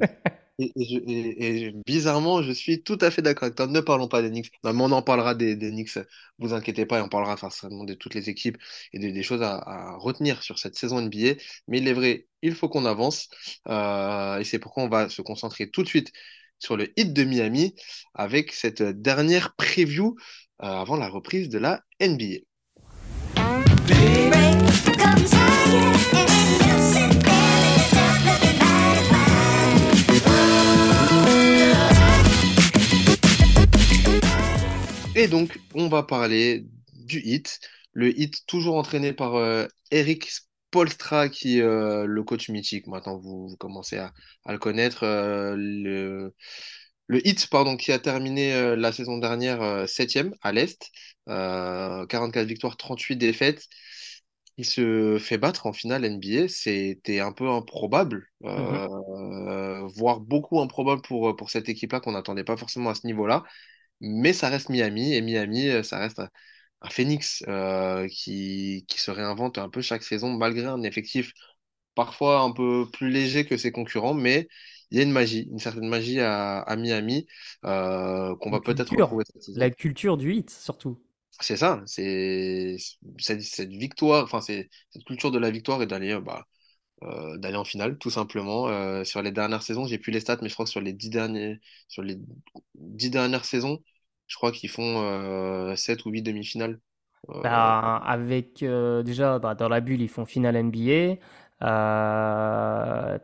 Et, bizarrement, je suis tout à fait d'accord avec toi. Ne parlons pas des Knicks. Non, mais on en parlera des, des Knicks. Vous inquiétez pas, et on parlera forcément de toutes les équipes et des, des choses à, à retenir sur cette saison NBA. Mais il est vrai, il faut qu'on avance. Euh, et c'est pourquoi on va se concentrer tout de suite sur le hit de Miami avec cette dernière preview euh, avant la reprise de la NBA. Et donc, on va parler du hit. Le hit, toujours entraîné par euh, Eric Spoelstra, qui est euh, le coach mythique. Maintenant, vous, vous commencez à, à le connaître. Euh, le, le hit, pardon, qui a terminé la saison dernière septième à l'Est. Euh, 44 victoires, 38 défaites. Il se fait battre en finale NBA. C'était un peu improbable, Mhm. euh, voire beaucoup improbable pour, pour cette équipe-là qu'on n'attendait pas forcément à ce niveau-là. Mais ça reste Miami, et Miami, euh, ça reste un, un phénix euh, qui, qui se réinvente un peu chaque saison, malgré un effectif parfois un peu plus léger que ses concurrents, mais il y a une magie, une certaine magie à, à Miami euh, qu'on va peut-être retrouver cette saison. la culture du hit surtout. C'est ça, c'est cette, cette victoire, enfin cette culture de la victoire et d'aller bah, euh, d'aller en finale, tout simplement. Euh, sur les dernières saisons, j'ai plus les stats, mais je crois que sur les dix derniers, sur les dix dernières saisons, je crois qu'ils font euh, 7 ou 8 demi-finales. Bah, avec déjà bah, dans la bulle ils font finale NBA. T'as,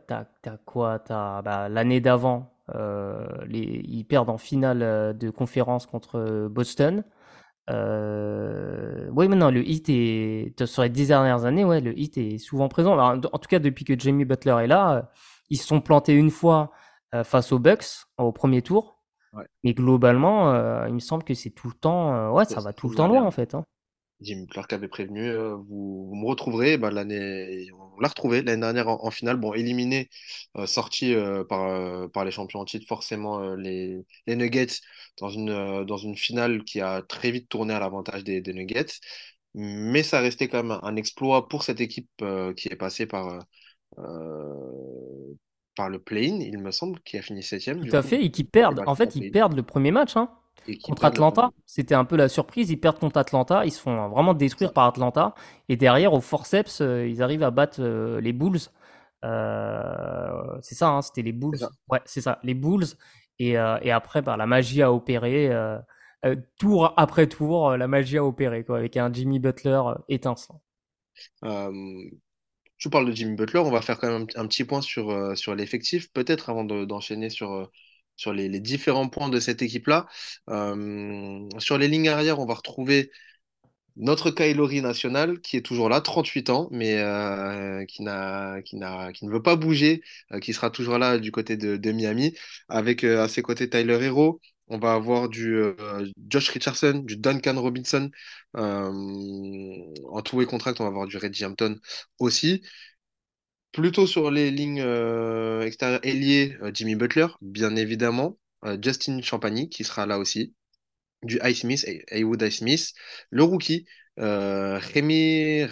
quoi? T'as bah, l'année d'avant ils perdent en finale de conférence contre Boston. Euh, oui, maintenant le hit est sur les dix dernières années, ouais, le hit est souvent présent. Alors, en tout cas, depuis que Jamie Butler est là, euh, ils se sont plantés une fois euh, face aux Bucks au premier tour. ouais, Mais globalement, euh, il me semble que c'est tout le temps, ouais, ça va tout le temps loin en fait, hein. Jimmy Clark avait prévenu, euh, vous, vous me retrouverez. Ben, l'année, on l'a retrouvé l'année dernière en, en finale. Bon, éliminé, euh, sorti euh, par, par les champions en titre, forcément les, les Nuggets dans une, dans une finale qui a très vite tourné à l'avantage des, des Nuggets. Mais ça restait quand même un exploit pour cette équipe qui est passée par, par le play-in, il me semble, qui a fini septième Tout à coup, fait, et qui perdent. En fait, ils perdent le premier match, hein, contre Atlanta. C'était un peu la surprise. Ils perdent contre Atlanta. Ils se font vraiment détruire par Atlanta. Et derrière, au forceps, euh, ils arrivent à battre euh, les Bulls. Euh, c'est ça, hein, c'était les Bulls. Ouais, c'est ça, les Bulls. Et, euh, et après, bah, la magie a opéré. euh, euh, tour après tour, euh, la magie a opéré, quoi, avec un Jimmy Butler euh, étincelant. Euh, tu parles de Jimmy Butler, on va faire quand même un, un petit point sur, euh, sur l'effectif, peut-être avant de- d'enchaîner sur, euh, sur les, différents points de cette équipe-là. Euh, sur les lignes arrière, on va retrouver notre Kylori national qui est toujours là, 38 ans, mais euh, qui ne veut pas bouger, euh, qui sera toujours là du côté de, de Miami, avec à ses côtés Tyler Hero. On va avoir du Josh Richardson, du Duncan Robinson. En tout et contract, on va avoir du Reggie Hampton aussi. Plutôt sur les lignes euh, extérieures ailier, euh, Jimmy Butler, bien évidemment. Euh, Justin Champagny qui sera là aussi du Highsmith, Haywood Highsmith, le rookie, Rémi,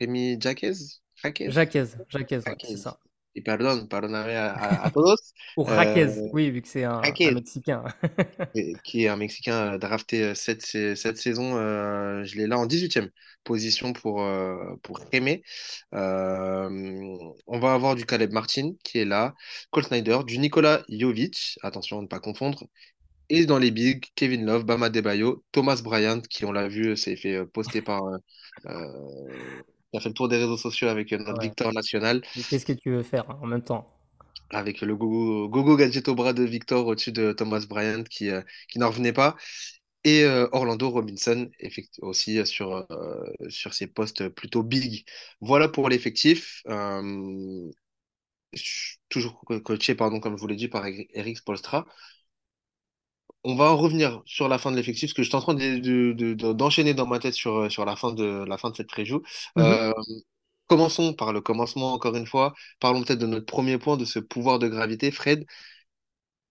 Rémi Jaquez, Jaquez, Jaquez, Jaquez, ouais, Jaquez. c'est ça. Et pardon, pardonnez à, à, todos, Ou euh, Jaquez, oui, vu que c'est un, Mexicain. et- qui est un Mexicain drafté cette, cette saison, euh, je l'ai là en 18e position pour, euh, pour Rémé. Euh, on va avoir du Caleb Martin qui est là, Cole Snyder, du Nikola Jovic, attention à ne pas confondre, Et dans les bigs, Kevin Love, Bama Adebayo, Thomas Bryant, qui on l'a vu, s'est fait euh, poster par, euh, euh, qui a fait le tour des réseaux sociaux avec euh, notre Ouais. Victor national, Qu'est-ce que tu veux faire hein, en même temps? avec le gogo, gogo gadget au bras de Victor au-dessus de Thomas Bryant qui, euh, qui n'en revenait pas. Et euh, Orlando Robinson aussi euh, sur, euh, sur ses postes plutôt big. Voilà pour l'effectif. Euh, toujours co- coaché, pardon, comme je vous l'ai dit, par Eric Spolstra. On va en revenir sur la fin de l'effectif, parce que j'étais en train de- de- de- de- d'enchaîner dans ma tête sur, sur la fin de, la fin de cette. Mhm. Euh, commençons par le commencement, encore une fois. Parlons peut-être de notre premier point, de ce pouvoir de gravité. Fred,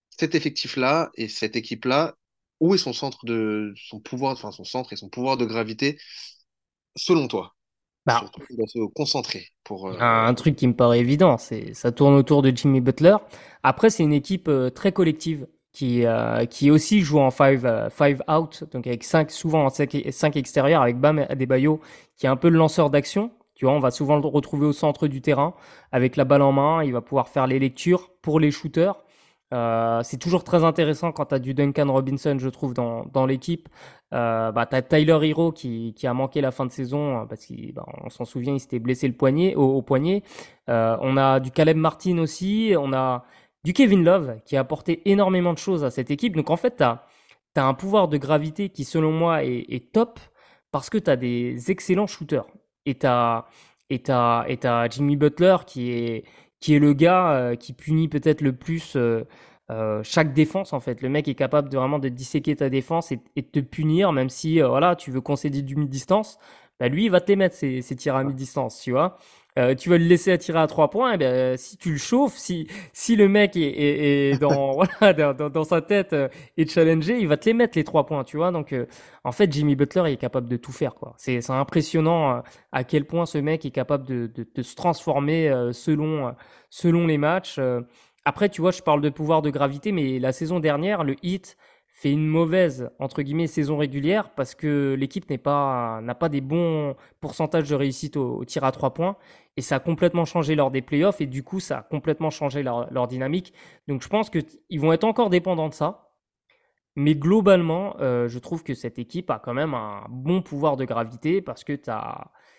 cet effectif-là et cette équipe-là, où est son centre de son pouvoir, enfin son centre et son pouvoir de gravité, selon toi? Bah, Sur quoi il doit se concentrer pour. Euh, un truc qui me paraît évident, c'est ça tourne autour de Jimmy Butler. Après, c'est une équipe euh, très collective qui euh, qui aussi joue en five five out, donc avec cinq souvent en cinq, cinq extérieurs avec Bam Adebayo qui est un peu le lanceur d'action. Tu vois, on va souvent le retrouver au centre du terrain avec la balle en main. Il va pouvoir faire les lectures pour les shooters. Euh, c'est toujours très intéressant quand tu as du Duncan Robinson, je trouve, dans, dans l'équipe. Euh, bah, tu as Tyler Hero qui, qui a manqué la fin de saison euh, parce qu'on s'en souvient, il s'était blessé le poignet, au, poignet. On a du Caleb Martin aussi. On a du Kevin Love qui a apporté énormément de choses à cette équipe. Donc en fait, tu as, un pouvoir de gravité qui, selon moi, est, top parce que tu as des excellents shooters. Et tu as, Jimmy Butler qui est, qui est le gars euh, qui punit peut-être le plus euh, euh, chaque défense en fait. Le mec est capable de vraiment de disséquer ta défense et, et de te punir, même si voilà, tu veux concéder du mid-distance. Bah, lui, il va te les mettre ces, ces tirs à mid-distance, tu vois. Euh, tu vas le laisser attirer à trois points, et ben, si tu le chauffes, si, si le mec est, est, est dans, voilà, dans, dans, sa tête euh, est challengé, il va te les mettre les trois points, tu vois. Donc, euh, en fait, Jimmy Butler il est capable de tout faire, quoi. C'est impressionnant euh, à quel point ce mec est capable de, de, de se transformer euh, selon, selon les matchs. Euh, après, tu vois, je parle de pouvoir de gravité, mais la saison dernière, le Heat fait une mauvaise entre guillemets saison régulière parce que l'équipe n'est pas n'a pas des bons pourcentages de réussite au, tir à trois points et ça a complètement changé lors des playoffs et du coup ça a complètement changé leur, dynamique. Donc je pense que ils vont être encore dépendants de ça. Mais globalement euh, je trouve que cette équipe a quand même un bon pouvoir de gravité parce que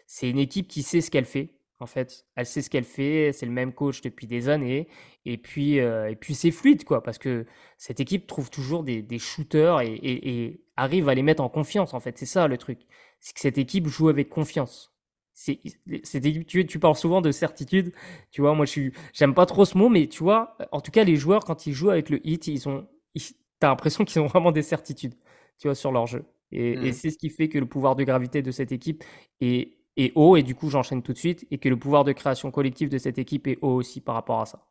c'est une équipe qui sait ce qu'elle fait en fait, elle sait ce qu'elle fait, c'est le même coach depuis des années, et puis euh, et puis c'est fluide quoi, parce que cette équipe trouve toujours des, des shooters et, et, et, arrive à les mettre en confiance. En fait, c'est ça le truc, c'est que cette équipe joue avec confiance. C'est cette équipe, tu, tu parles souvent de certitude, tu vois. Moi, je suis, j'aime pas trop ce mot, mais tu vois, en tout cas, les joueurs quand ils jouent avec le hit, ils ont, ils, t'as l'impression qu'ils ont vraiment des certitudes, tu vois, sur leur jeu. Et, mmh. et c'est ce qui fait que le pouvoir de gravité de cette équipe est est haut, et du coup j'enchaîne tout de suite, et que le pouvoir de création collective de cette équipe est haut aussi par rapport à ça.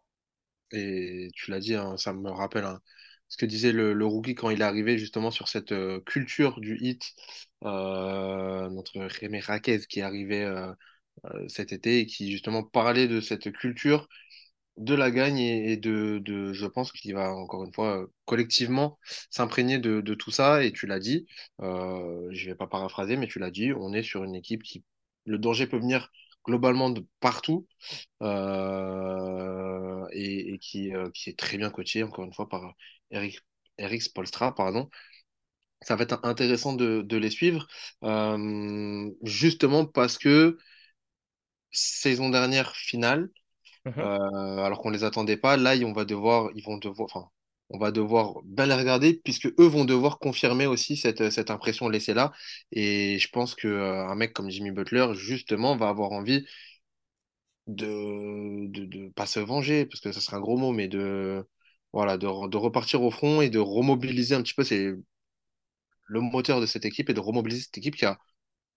Et tu l'as dit, hein, ça me rappelle hein, ce que disait le, le, rookie quand il est arrivé justement sur cette euh, culture du hit, euh, notre Rémi Raquez qui est arrivé euh, cet été et qui justement parlait de cette culture de la gagne et, de, de, je pense qu'il va encore une fois collectivement s'imprégner de, tout ça. Et tu l'as dit, euh, je vais pas paraphraser, mais tu l'as dit, on est sur une équipe qui le danger peut venir globalement de partout euh, et, et qui, euh, qui est très bien coaché, encore une fois, par Eric, Eric Spolstra, pardon. Ça va être intéressant de, de les suivre, euh, justement parce que saison dernière finale, Mhm. euh, alors qu'on les attendait pas, là, on va devoir, ils vont devoir, enfin, on va devoir bien les regarder puisque eux vont devoir confirmer aussi cette, cette impression laissée là. Et je pense que euh, un mec comme Jimmy Butler, justement, va avoir envie de, de, de pas se venger, parce que ça serait un gros mot, mais de, voilà, de, de repartir au front et de remobiliser un petit peu c'est le moteur de cette équipe et de remobiliser cette équipe qui a,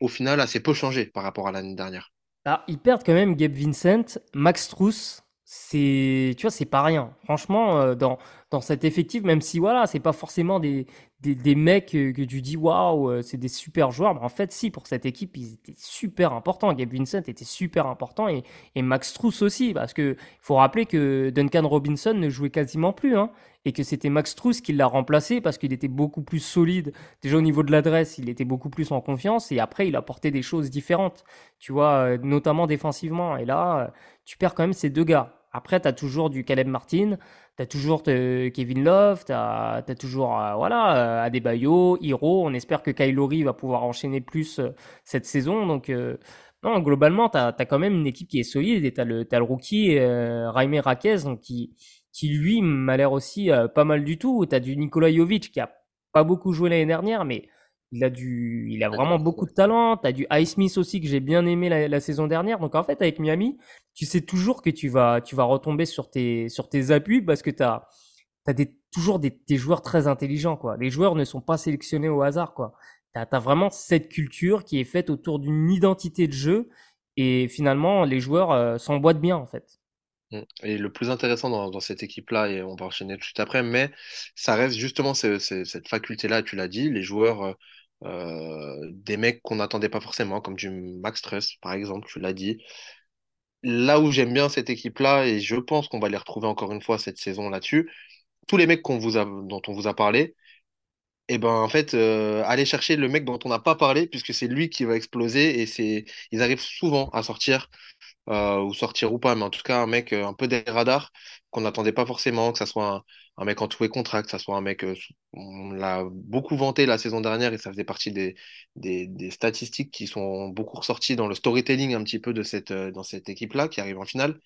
au final, assez peu changé par rapport à l'année dernière. Ah, ils perdent quand même Gabe Vincent, Max Strus, c'est, c'est pas rien. Franchement, euh, dans, dans cet effectif, même si voilà, c'est pas forcément des, des, des mecs euh, que tu dis waouh, euh, c'est des super joueurs, mais en fait, si, pour cette équipe, ils étaient super importants. Gabe Vincent était super important et, et Max Strus aussi, parce que faut rappeler que Duncan Robinson ne jouait quasiment plus, hein, et que c'était Max Strus qui l'a remplacé parce qu'il était beaucoup plus solide. Déjà au niveau de l'adresse, il était beaucoup plus en confiance et après, il apportait des choses différentes tu vois, euh, notamment défensivement. Et là, tu perds quand même ces deux gars. Après, tu as toujours du Caleb Martin, tu as toujours te- Kevin Love, tu as, toujours euh, voilà, euh, Adebayo, Hiro. On espère que Kylori va pouvoir enchaîner plus euh, cette saison. Donc, euh, non, globalement, tu as, quand même une équipe qui est solide et tu as t'as le rookie euh, Jaime Raquez donc, qui, qui, lui, m'a l'air aussi euh, pas mal du tout. Tu as du Nikola Jovic qui a pas beaucoup joué l'année dernière, mais il a du, il a vraiment beaucoup de talent. T'as du Highsmith aussi que j'ai bien aimé la, la saison dernière. Donc en fait, avec Miami, tu sais toujours que tu vas, tu vas retomber sur tes, sur tes appuis parce que t'as, t'as des, toujours des, des joueurs très intelligents, quoi. Les joueurs ne sont pas sélectionnés au hasard, quoi. T'as, t'as vraiment cette culture qui est faite autour d'une identité de jeu et finalement, les joueurs euh, s'emboîtent bien, en fait. Mm. Et le plus intéressant dans, dans cette équipe-là, et on va enchaîner tout de suite après, mais ça reste justement ce- ce- cette faculté-là, tu l'as dit, les joueurs, euh, des mecs qu'on n'attendait pas forcément, comme du Max Truss, par exemple, tu l'as dit. Là où j'aime bien cette équipe-là, et je pense qu'on va les retrouver encore une fois cette saison là-dessus, tous les mecs vous a, dont on vous a parlé, et ben en fait, euh, chercher le mec dont on n'a pas parlé, puisque c'est lui qui va exploser, et ils arrivent souvent à sortir euh, ou sortir ou pas, mais en tout cas un mec euh, un peu des radars qu'on n'attendait pas forcément, que ça soit un, mec en tout et contrat, que ça soit un mec, euh, on l'a beaucoup vanté la saison dernière et ça faisait partie des, statistiques qui sont beaucoup ressorties dans le storytelling un petit peu de cette, euh, cette équipe-là qui arrive en finale.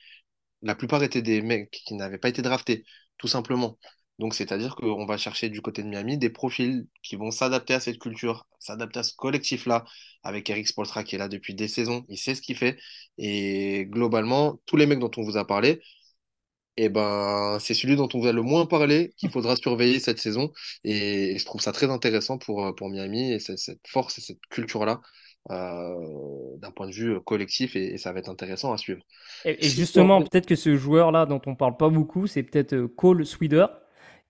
La plupart étaient des mecs qui n'avaient pas été draftés, tout simplement. Donc, c'est-à-dire qu'on va chercher du côté de Miami des profils qui vont s'adapter à cette culture, s'adapter à ce collectif-là, avec Eric Spoelstra qui est là depuis des saisons, il sait ce qu'il fait. Et globalement, tous les mecs dont on vous a parlé, eh ben, c'est celui dont on vous a le moins parlé qu'il faudra surveiller cette saison. Et, et je trouve ça très intéressant pour, euh, pour Miami et cette, force et cette culture-là euh, d'un point de vue collectif et, et ça va être intéressant à suivre. Et, et justement, peut-être que ce joueur-là dont on parle pas beaucoup, c'est peut-être euh, Cole Swider,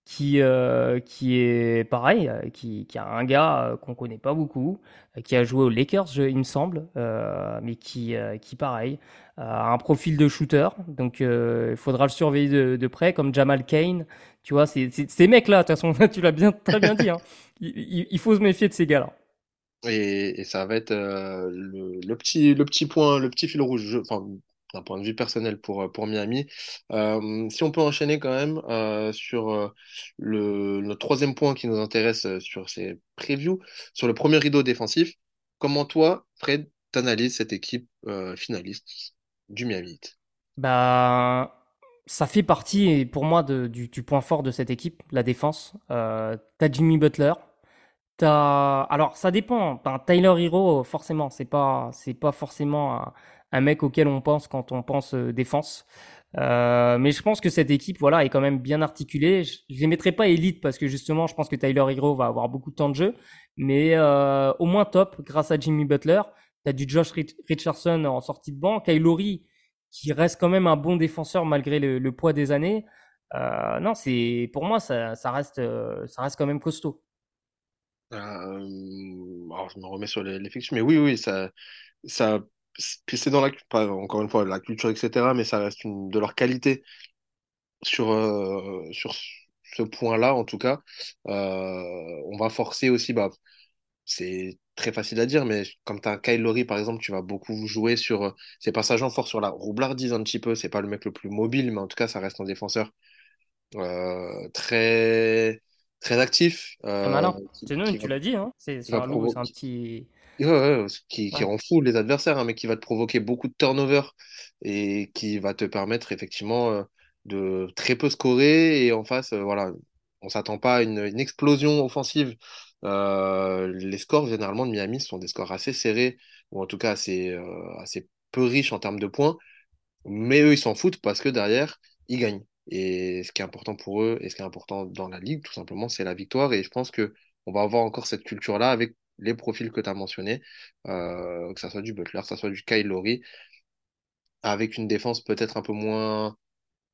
qui, euh, qui est pareil, euh, qui, qui a un gars euh, qu'on connaît pas beaucoup, qui a joué aux Lakers, il me semble, mais qui, qui pareil, a un profil de shooter. Donc, il faudra le surveiller de, près, comme Jamal Kane. Tu vois, c'est, ces mecs-là, de toute façon, tu l'as bien, très bien dit. Hein. Il, faut se méfier de ces gars-là. Et, et ça va être le, petit, le petit point, le petit fil rouge, d'un point de vue personnel pour, euh, pour Miami. Euh, si on peut enchaîner quand même euh, sur le, troisième point qui nous intéresse sur ces previews, sur le premier rideau défensif, comment toi, Fred, t'analyses cette équipe finaliste du Miami Heat? Bah, ça fait partie, pour moi, du, point fort de cette équipe, la défense. Euh, t'as Jimmy Butler. T'as... Alors, ça dépend. Tyler Hero, forcément, c'est pas, c'est pas forcément un, un mec auquel on pense quand on pense euh, défense. Euh, mais je pense que cette équipe, voilà, est quand même bien articulée. Je, je les mettrai pas élite parce que justement, je pense que Tyler Hero va avoir beaucoup de temps de jeu, mais euh, au moins top grâce à Jimmy Butler. T'as du Josh Rich- Richardson en sortie de banc, Kylori qui reste quand même un bon défenseur malgré le, poids des années. Non, c'est pour moi ça, reste, ça reste quand même costaud. Je me remets sur les, fictions, mais oui, oui, ça, ça, puis c'est dans la, pas encore une fois, la culture, etc., mais ça reste une, de leur qualité sur, euh, sur ce point-là, en tout cas. Euh, on va forcer aussi, bah, c'est très facile à dire, mais comme tu as Kyle Lowry, par exemple, tu vas beaucoup jouer sur euh, ses passages en force, sur la roublardise un petit peu. C'est pas le mec le plus mobile, mais en tout cas, ça reste un défenseur euh, très, très actif, euh, malin. qui, qui tu l'as dit, hein. C'est un un petit. Ouais, qui, qui rend fou les adversaires, hein, mais qui va te provoquer beaucoup de turnovers et qui va te permettre effectivement euh, de très peu scorer et en face, euh, voilà, on s'attend pas à une, une explosion offensive. Euh, les scores généralement de Miami sont des scores assez serrés, ou en tout cas assez, euh, assez peu riches en termes de points. Mais eux, ils s'en foutent parce que derrière, ils gagnent. Et ce qui est important pour eux, et ce qui est important dans la ligue, tout simplement, c'est la victoire. Et je pense que on va avoir encore cette culture-là avec les profils que tu as mentionnés, euh, que ça soit du Butler, que ça soit du Kyle Lowry, avec une défense peut-être un peu moins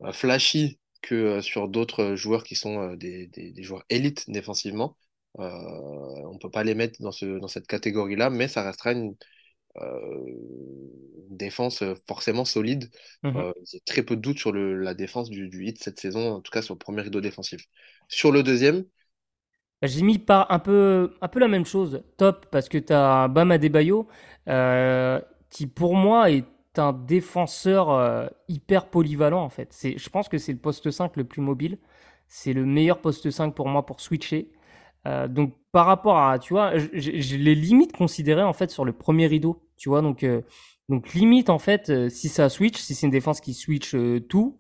euh, flashy que euh, sur d'autres joueurs qui sont des, des, des joueurs élites défensivement. Euh, on peut pas les mettre dans, ce, dans cette catégorie-là, mais ça restera une, euh, une défense forcément solide. Euh, j'ai très peu de doutes sur le, la défense du, du Heat cette saison, en tout cas sur le premier rideau défensif. Sur le deuxième, J'ai mis pas un peu, un peu la même chose, top, parce que tu as Bam Adebayo, euh, qui pour moi est un défenseur euh, hyper polyvalent en fait. C'est, je pense que c'est le poste 5 le plus mobile. C'est le meilleur poste 5 pour moi pour switcher. Euh, donc par rapport à, tu vois, je, je- l'ai limite considéré en fait sur le premier rideau, tu vois, donc, euh, donc limite en fait, euh, si ça switch, si c'est une défense qui switch euh, tout,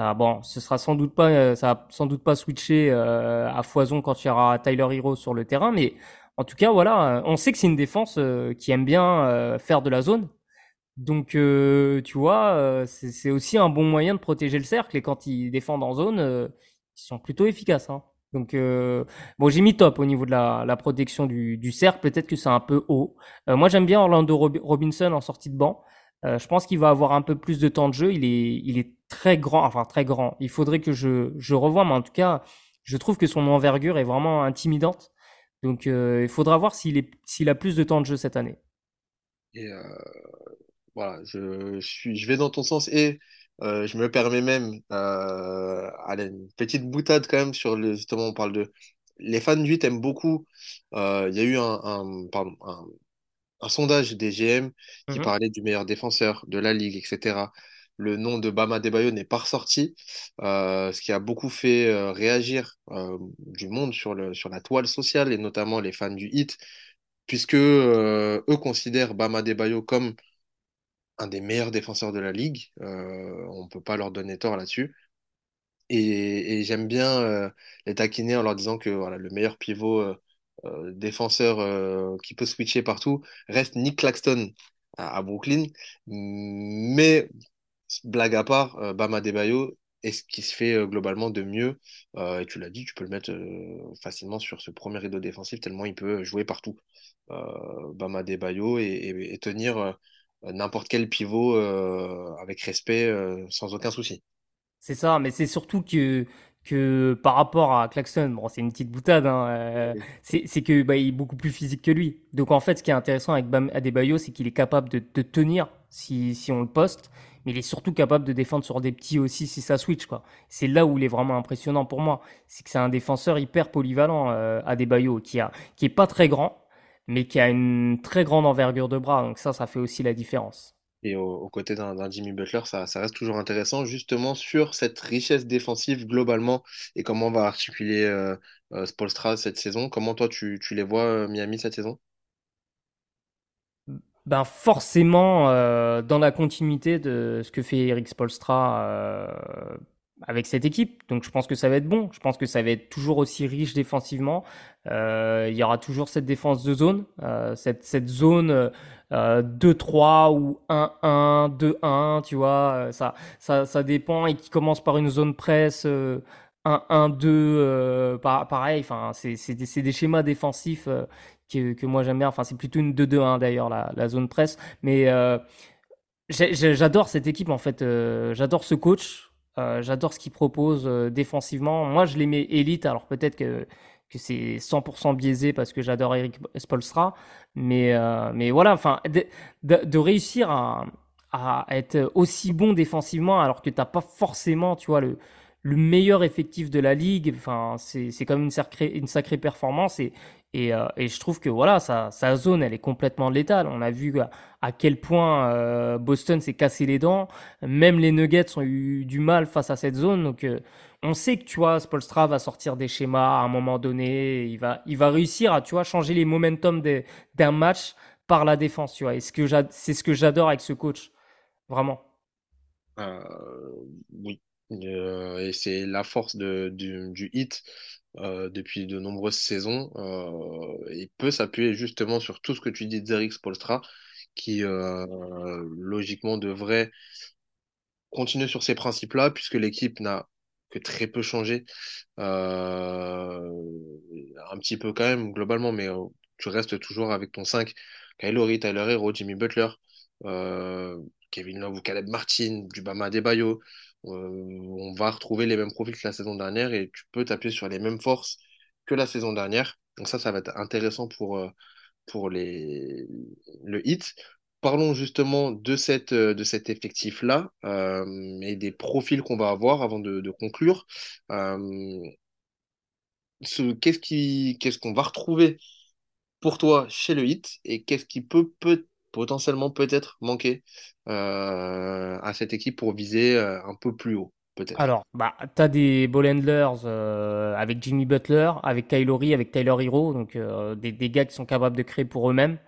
ah bon, ce sera sans doute pas, euh, ça va sans doute pas switcher euh, à foison quand il y aura Tyler Hero sur le terrain, mais en tout cas, voilà, euh, on sait que c'est une défense euh, qui aime bien euh, faire de la zone. Donc, euh, tu vois, euh, c'est aussi un bon moyen de protéger le cercle et quand ils défendent en zone, euh, ils sont plutôt efficaces. Hein. Donc, euh, bon, j'ai mis top au niveau de la, protection du, cercle. Peut-être que c'est un peu haut. Euh, moi, j'aime bien Orlando Rob- Robinson en sortie de banc. Euh, je pense qu'il va avoir un peu plus de temps de jeu. Il est, il est très grand, enfin très grand. Il faudrait que je, je revoie, mais en tout cas, je trouve que son envergure est vraiment intimidante. Donc, euh, il faudra voir s'il a plus de temps de jeu cette année. et euh, voilà, je, je suis, je vais dans ton sens et euh, je me permets même, allez, une petite boutade quand même sur le, justement, on parle de, les fans du 8 aiment beaucoup, il y a eu un, un, pardon, un, un sondage des GM qui Mhm. parlait du meilleur défenseur de la ligue, etc. Le nom de Bama Debayo n'est pas ressorti, euh, ce qui a beaucoup fait euh, réagir euh, du monde sur le, sur la toile sociale et notamment les fans du Heat, puisque eux considèrent Bama Debayo comme un des meilleurs défenseurs de la ligue. On ne peut pas leur donner tort là-dessus. Et, j'aime bien les taquiner en leur disant que voilà, le meilleur pivot défenseur qui peut switcher partout reste Nick Claxton à, à Brooklyn. Mais blague à part, euh, Bam Adebayo est ce qui se fait euh, globalement de mieux. Euh, et tu l'as dit, tu peux le mettre facilement sur ce premier rideau défensif tellement il peut jouer partout. Euh, Bam Adebayo et, et- et tenir n'importe quel pivot avec respect sans aucun souci. C'est ça, mais c'est surtout que, que par rapport à Claxton, bon, c'est une petite boutade, hein, euh, c'est que bah, il est beaucoup plus physique que lui. Donc en fait, ce qui est intéressant avec Bam Adebayo, c'est qu'il est capable de, de tenir si, si on le poste, mais il est surtout capable de défendre sur des petits aussi si ça switch. C'est là où il est vraiment impressionnant pour moi. C'est que c'est un défenseur hyper polyvalent, euh, Adebayo, qui a, qui est pas très grand, mais qui a une très grande envergure de bras. Donc ça, ça fait aussi la différence. Et au- aux côtés d'un Jimmy Butler, ça, reste toujours intéressant, justement sur cette richesse défensive globalement et comment va articuler euh, euh, Spoelstra cette saison. Comment toi tu, les vois, Miami, cette saison? Ben forcément, euh, dans la continuité de ce que fait Eric Spoelstra euh, avec cette équipe. Donc je pense que ça va être bon. Je pense que ça va être toujours aussi riche défensivement. Euh, il y aura toujours cette défense de zone, euh, cette, cette zone euh, 2-3 ou 1-1, 2-1, tu vois. euh, Ça, ça, ça dépend et qui commence par une zone presse. Euh, 1-1-2, euh, pa- pareil, enfin, c'est des, des schémas défensifs euh, que, moi j'aime bien. Enfin, c'est plutôt une 2-2-1 d'ailleurs, la, zone presse. Mais euh, j'adore cette équipe en fait. euh, j'adore ce coach. euh, j'adore ce qu'il propose défensivement. Moi, je les mets élite. Alors peut-être que, que c'est 100% biaisé parce que j'adore Eric Spoelstra. Mais, mais voilà, enfin, de, réussir à, être aussi bon défensivement alors que t'as pas forcément, tu vois, le, le meilleur effectif de la ligue. Enfin, c'est quand même une sacrée, une sacrée performance et, euh, et je trouve que voilà, sa, zone, elle est complètement létale. On a vu à, quel point euh, Boston s'est cassé les dents. Même les Nuggets ont eu du mal face à cette zone. Donc, euh, on sait que, tu vois, Spoelstra va sortir des schémas à un moment donné. Il va, il va réussir à, tu vois, changer les momentum d'un match par la défense, tu vois. C'est ce que j'adore avec ce coach. Vraiment. Oui. Et c'est la force de, du hit. Euh, depuis de nombreuses saisons. Euh, il peut s'appuyer justement sur tout ce que tu dis d'Eric Spolstra, qui euh, logiquement devrait continuer sur ces principes-là, puisque l'équipe n'a que très peu changé. Euh, un petit peu quand même, globalement, mais euh, tu restes toujours avec ton 5. Kylori, Tyler Hero, Jimmy Butler, Kevin Love ou Caleb Martin, Dubama Adebayo. Euh, on va retrouver les mêmes profils que la saison dernière et tu peux t'appuyer sur les mêmes forces que la saison dernière. Donc ça, ça va être intéressant pour, euh, pour les, le hit. Parlons justement de, cette, euh, de cet effectif-là et des profils qu'on va avoir avant de, conclure. Ce, qu'est-ce qu'est-ce qu'on va retrouver pour toi chez le hit et qu'est-ce qui peut, peut potentiellement peut-être manquer euh, à cette équipe pour viser euh, un peu plus haut. Alors, bah, t'as des ball handlers euh, avec Jimmy Butler, avec Kylori, avec Tyler Hero, donc des, des gars qui sont capables de créer pour eux-mêmes.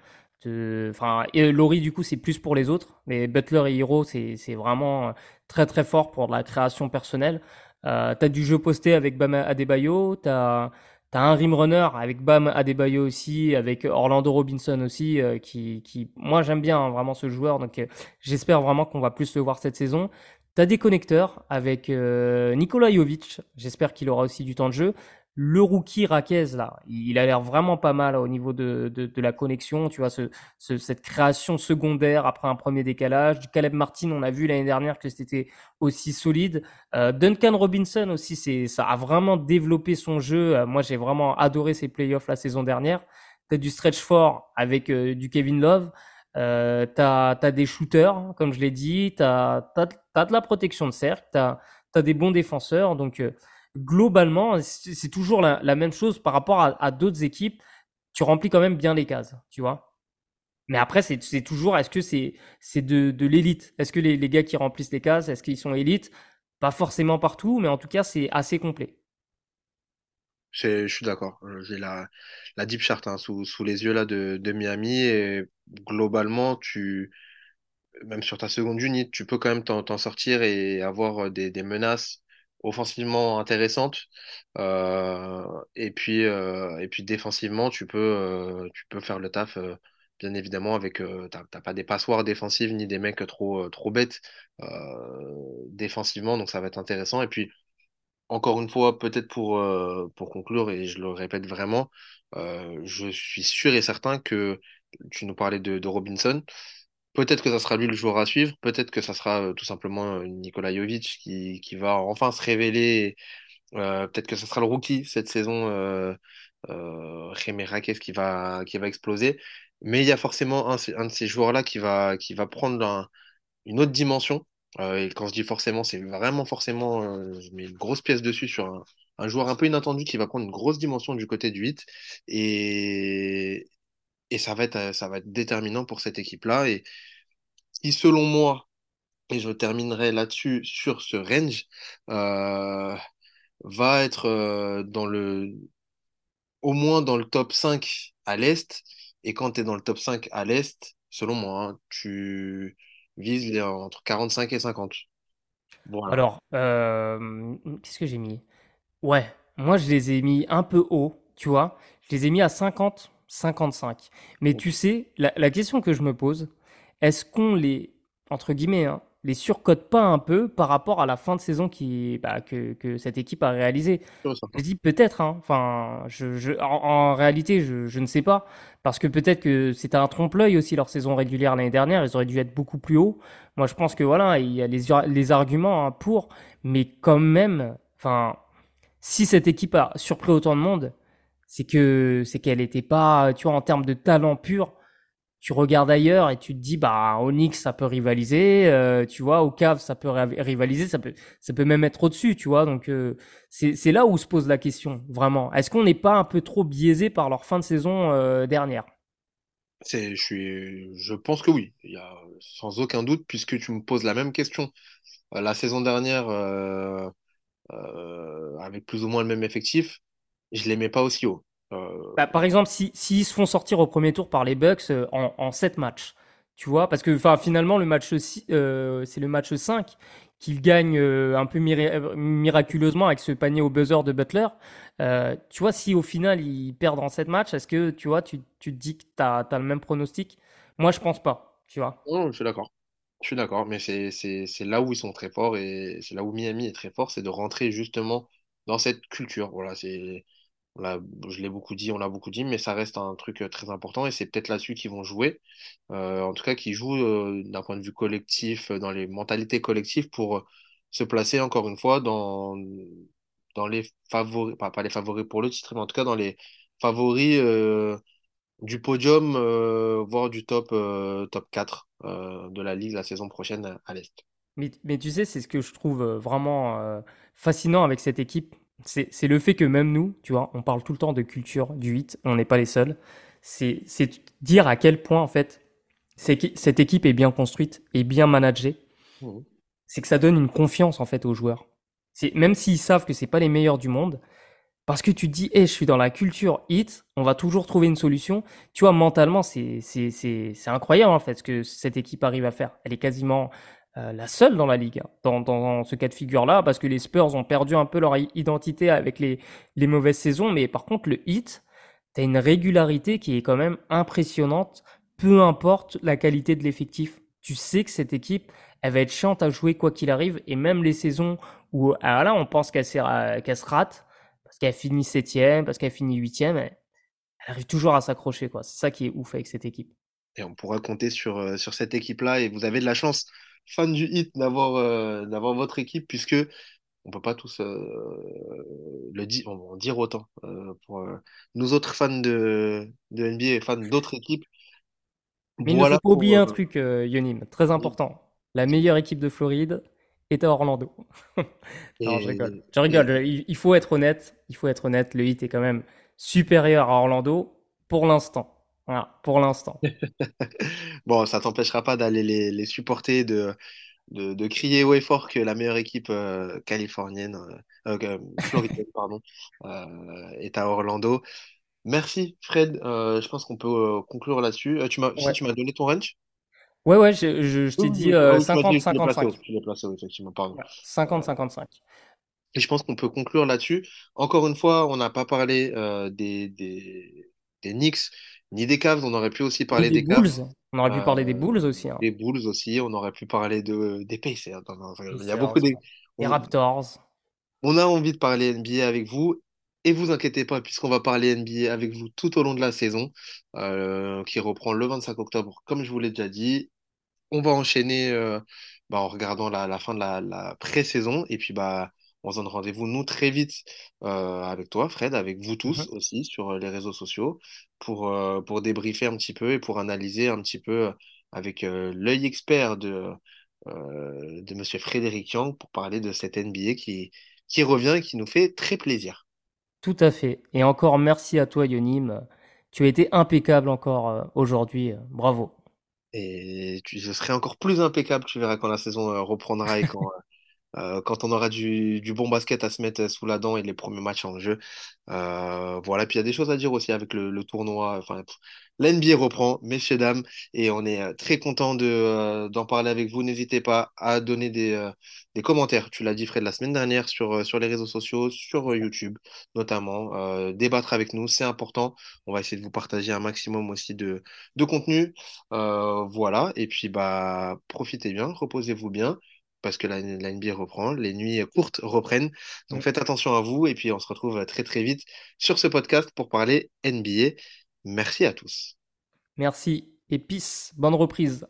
Enfin, et du coup, c'est plus pour les autres. Mais Butler et Hero, c'est vraiment très très fort pour la création personnelle. Euh, t'as du jeu posté avec Bam Adebayo, t'as t'as un rim runner avec Bam Adebayo aussi, avec Orlando Robinson aussi, euh, qui, qui, moi j'aime bien hein, vraiment ce joueur, donc euh, j'espère vraiment qu'on va plus le voir cette saison. T'as des connecteurs avec euh, Nikola Jovic, j'espère qu'il aura aussi du temps de jeu. Le rookie Raquez, là, il a l'air vraiment pas mal au niveau de, de, de la connexion, tu vois, ce, ce- cette création secondaire après un premier décalage. Du Caleb Martin, on a vu l'année dernière que c'était aussi solide. Euh, Duncan Robinson aussi, c'est, ça a vraiment développé son jeu. Euh, moi, j'ai vraiment adoré ses playoffs la saison dernière. T'as du stretch fort avec euh, du Kevin Love. Euh, t'as, t'as des shooters, hein, comme je l'ai dit. T'as, t'as, t'as de la protection de cercle. T'as, t'as des bons défenseurs. Donc, euh, globalement, c'est toujours la, même chose par rapport à, d'autres équipes. Tu remplis quand même bien les cases, tu vois. Mais après, c'est toujours, est-ce que c'est de, l'élite? Est-ce que les, gars qui remplissent les cases, est-ce qu'ils sont élites? Pas forcément partout, mais en tout cas, c'est assez complet. Je suis d'accord. Euh, J'ai la, la deep chart hein, sous, les yeux là de, de Miami globalement, tu, même sur ta seconde unit, tu peux quand même t'en sortir et avoir euh, des menaces offensivement intéressantes. Euh, et puis, euh, et défensivement, tu peux, euh, tu peux faire le taf, bien évidemment, avec, t'as pas des passoires défensives ni des mecs trop, trop bêtes défensivement, donc ça va être intéressant. Et puis, encore une fois, peut-être pour, conclure, et je le répète vraiment, je suis sûr et certain que tu nous parlais de Robinson. Peut-être que ça sera lui le joueur à suivre, peut-être que ça sera euh, tout simplement euh, Nikola Jovic qui, qui va enfin se révéler. Euh, peut-être que ça sera le rookie cette saison, euh, qui va, qui va exploser. Mais il y a forcément un, de ces joueurs-là qui va, qui va prendre un- une autre dimension. Et quand je dis forcément, c'est vraiment forcément, je mets une grosse pièce dessus sur un, un joueur un peu inattendu qui va prendre une grosse dimension du côté du 8. Et, et ça va être, euh, ça va être déterminant pour cette équipe-là. Et qui, selon moi, et je terminerai là-dessus sur ce range, euh, va être euh, dans le, au moins dans le top 5 à l'Est. Et quand tu es dans le top 5 à l'Est, selon moi, hein, tu vises les, entre 45 et 50. Voilà. Alors, qu'est-ce que j'ai mis? Ouais, moi je les ai mis un peu haut, tu vois. Je les ai mis à 50, 55. Mais tu sais, la, la question que je me pose, est-ce qu'on les, entre guillemets, hein, les surcote pas un peu par rapport à la fin de saison qui, bah, que, que cette équipe a réalisée? Je dis peut-être, hein. Enfin, je, je, en, en réalité, je, je ne sais pas. Parce que peut-être que c'était un trompe-l'œil aussi leur saison régulière l'année dernière. Ils auraient dû être beaucoup plus haut. Moi, je pense que voilà, il y a les, les arguments hein, pour, mais quand même, enfin, si cette équipe a surpris autant de monde, c'est que c'est qu'elle n'était pas, tu vois, en termes de talent pur. Tu regardes ailleurs et tu te dis, bah, Onyx, ça peut rivaliser, euh, tu vois, au Cavs, ça peut ri- rivaliser, ça peut, ça peut même être au-dessus, tu vois. Donc, euh, c'est, là où se pose la question, vraiment. Est-ce qu'on n'est pas un peu trop biaisé par leur fin de saison euh, dernière? Je suis, je pense que oui. Sans aucun doute, puisque tu me poses la même question. La saison dernière, avec plus ou moins le même effectif, je les mets pas aussi haut. Euh, Bah, par exemple, si, s'ils se font sortir au premier tour par les Bucks euh, en, en 7 matchs, tu vois, parce que finalement, le match euh, c'est le match 5 qu'ils gagnent euh, un peu mira- miraculeusement avec ce panier au buzzer de Butler. Tu vois, si au final ils perdent en 7 matchs, est-ce que tu vois, tu, tu te dis que tu as, le même pronostic? Moi, je pense pas, tu vois. Oh, je suis d'accord. Je suis d'accord, mais c'est là où ils sont très forts et c'est là où Miami est très fort, c'est de rentrer justement dans cette culture. Voilà, c'est, on l'a- je l'ai beaucoup dit, on l'a beaucoup dit, mais ça reste un truc très important et c'est peut-être là-dessus qu'ils vont jouer. En tout cas, qu'ils jouent d'un point de vue collectif, dans les mentalités collectives pour se placer encore une fois dans, les favoris, pas, les favoris pour le titre, mais en tout cas dans les favoris du podium, voire du top, top 4 euh, de la Ligue la saison prochaine à, l'Est. Mais, tu sais, c'est ce que je trouve vraiment fascinant avec cette équipe. C'est le fait que même nous, tu vois, on parle tout le temps de culture du 8, on n'est pas les seuls. C'est dire à quel point, en fait, cette équipe est bien construite et bien managée. Mhm. C'est que ça donne une confiance, en fait, aux joueurs. C'est Même s'ils savent que c'est pas les meilleurs du monde, parce que tu te dis, hey, je suis dans la culture hit, on va toujours trouver une solution. Tu vois, mentalement, c'est incroyable, en fait, ce que cette équipe arrive à faire. Elle est quasiment euh, la seule dans la ligue, hein, dans, ce cas de figure-là, parce que les Spurs ont perdu un peu leur identité avec les, les mauvaises saisons, mais par contre, le hit, t'as une régularité qui est quand même impressionnante, peu importe la qualité de l'effectif. Tu sais que cette équipe, elle va être chiante à jouer quoi qu'il arrive, et même les saisons où, alors là, on pense qu'elle qu'elle se rate, parce qu'elle finit septième, parce qu'elle finit huitième, elle, elle arrive toujours à s'accrocher, quoi. C'est ça qui est ouf avec cette équipe. Et on pourra compter sur, euh, sur cette équipe-là. Et vous avez de la chance, fans du hit, d'avoir euh, d'avoir votre équipe, puisque on peut pas tous euh, le dire, dire autant. Euh, pour nous autres fans de, de NBA et fans d'autres équipes, Mais il ne faut voilà pas oublier pour, un truc, Yonim, très important. La meilleure équipe de Floride est à Orlando. Non, je rigole. et, Je rigole. Il, il faut être honnête. Il faut être honnête. Le Heat est quand même supérieur à Orlando pour l'instant. Voilà, pour l'instant. Bon, ça t'empêchera pas d'aller les, les supporter, de, de, de crier haut et fort que la meilleure équipe euh, californienne, euh, euh, floridienne, pardon, euh, est à Orlando. Merci, Fred. Euh, je pense qu'on peut euh, conclure là-dessus. Euh, tu m'as, si Ouais. tu m'as donné ton range? Ouais, ouais, je, je, je Oui, t'ai oui, dit oui. euh, Ah oui, tu m'as dit, tu l'as placé, 50-55. oui, tu l'as placé, oui, effectivement, pardon. Voilà, Euh, 50-55. et je pense qu'on peut conclure là-dessus. Encore une fois, on n'a pas parlé euh, des, des, des Knicks ni des Cavs. On aurait pu aussi parler des des Cavs. Bulls. On aurait pu parler des Euh, Bulls aussi. Hein. des Bulls aussi, on aurait pu parler de, des Pacers. Il y a beaucoup de... des On, Raptors. on a envie de parler NBA avec vous. Et vous inquiétez pas, puisqu'on va parler NBA avec vous tout au long de la saison, euh, qui reprend le 25 octobre, comme je vous l'ai déjà dit. On va enchaîner euh, bah, en regardant la, la fin de la, la pré-saison. Et puis, bah, on se donne rendez-vous, nous, très vite euh, avec toi, Fred, avec vous tous Mhm. aussi sur euh, les réseaux sociaux, pour, euh, pour débriefer un petit peu et pour analyser un petit peu avec euh, l'œil expert de, de Monsieur Frédéric Yang pour parler de cette NBA qui, qui revient et qui nous fait très plaisir. Tout à fait. Et encore merci à toi, Yonim. Tu as été impeccable encore aujourd'hui. Bravo. Et tu, je serai encore plus impeccable, tu verras, quand la saison reprendra et quand, euh, quand on aura du, bon basket à se mettre sous la dent et les premiers matchs en jeu. Euh, voilà, puis il y a des choses à dire aussi avec le, tournoi. Enfin, pff, la NBA reprend, messieurs, dames, et on est euh, très content de, euh, d'en parler avec vous. N'hésitez pas à donner des, des commentaires. Tu l'as dit, Fred, la semaine dernière sur, sur les réseaux sociaux, sur YouTube notamment. Débattre avec nous, c'est important. On va essayer de vous partager un maximum aussi de, de contenu. Voilà, et puis bah profitez bien, reposez-vous bien parce que la, la NBA reprend, les nuits courtes reprennent. Donc faites attention à vous et puis on se retrouve très très vite sur ce podcast pour parler NBA. Merci à tous. Merci et peace. Bonne reprise.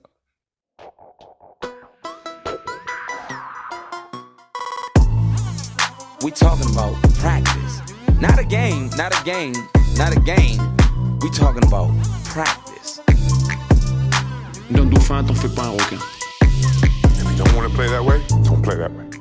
We talking about practice. Not a game, not a game, not a game. We talking about practice. D'un dauphin, t'en fais pas un requin. Don't want to play that way, don't play that way.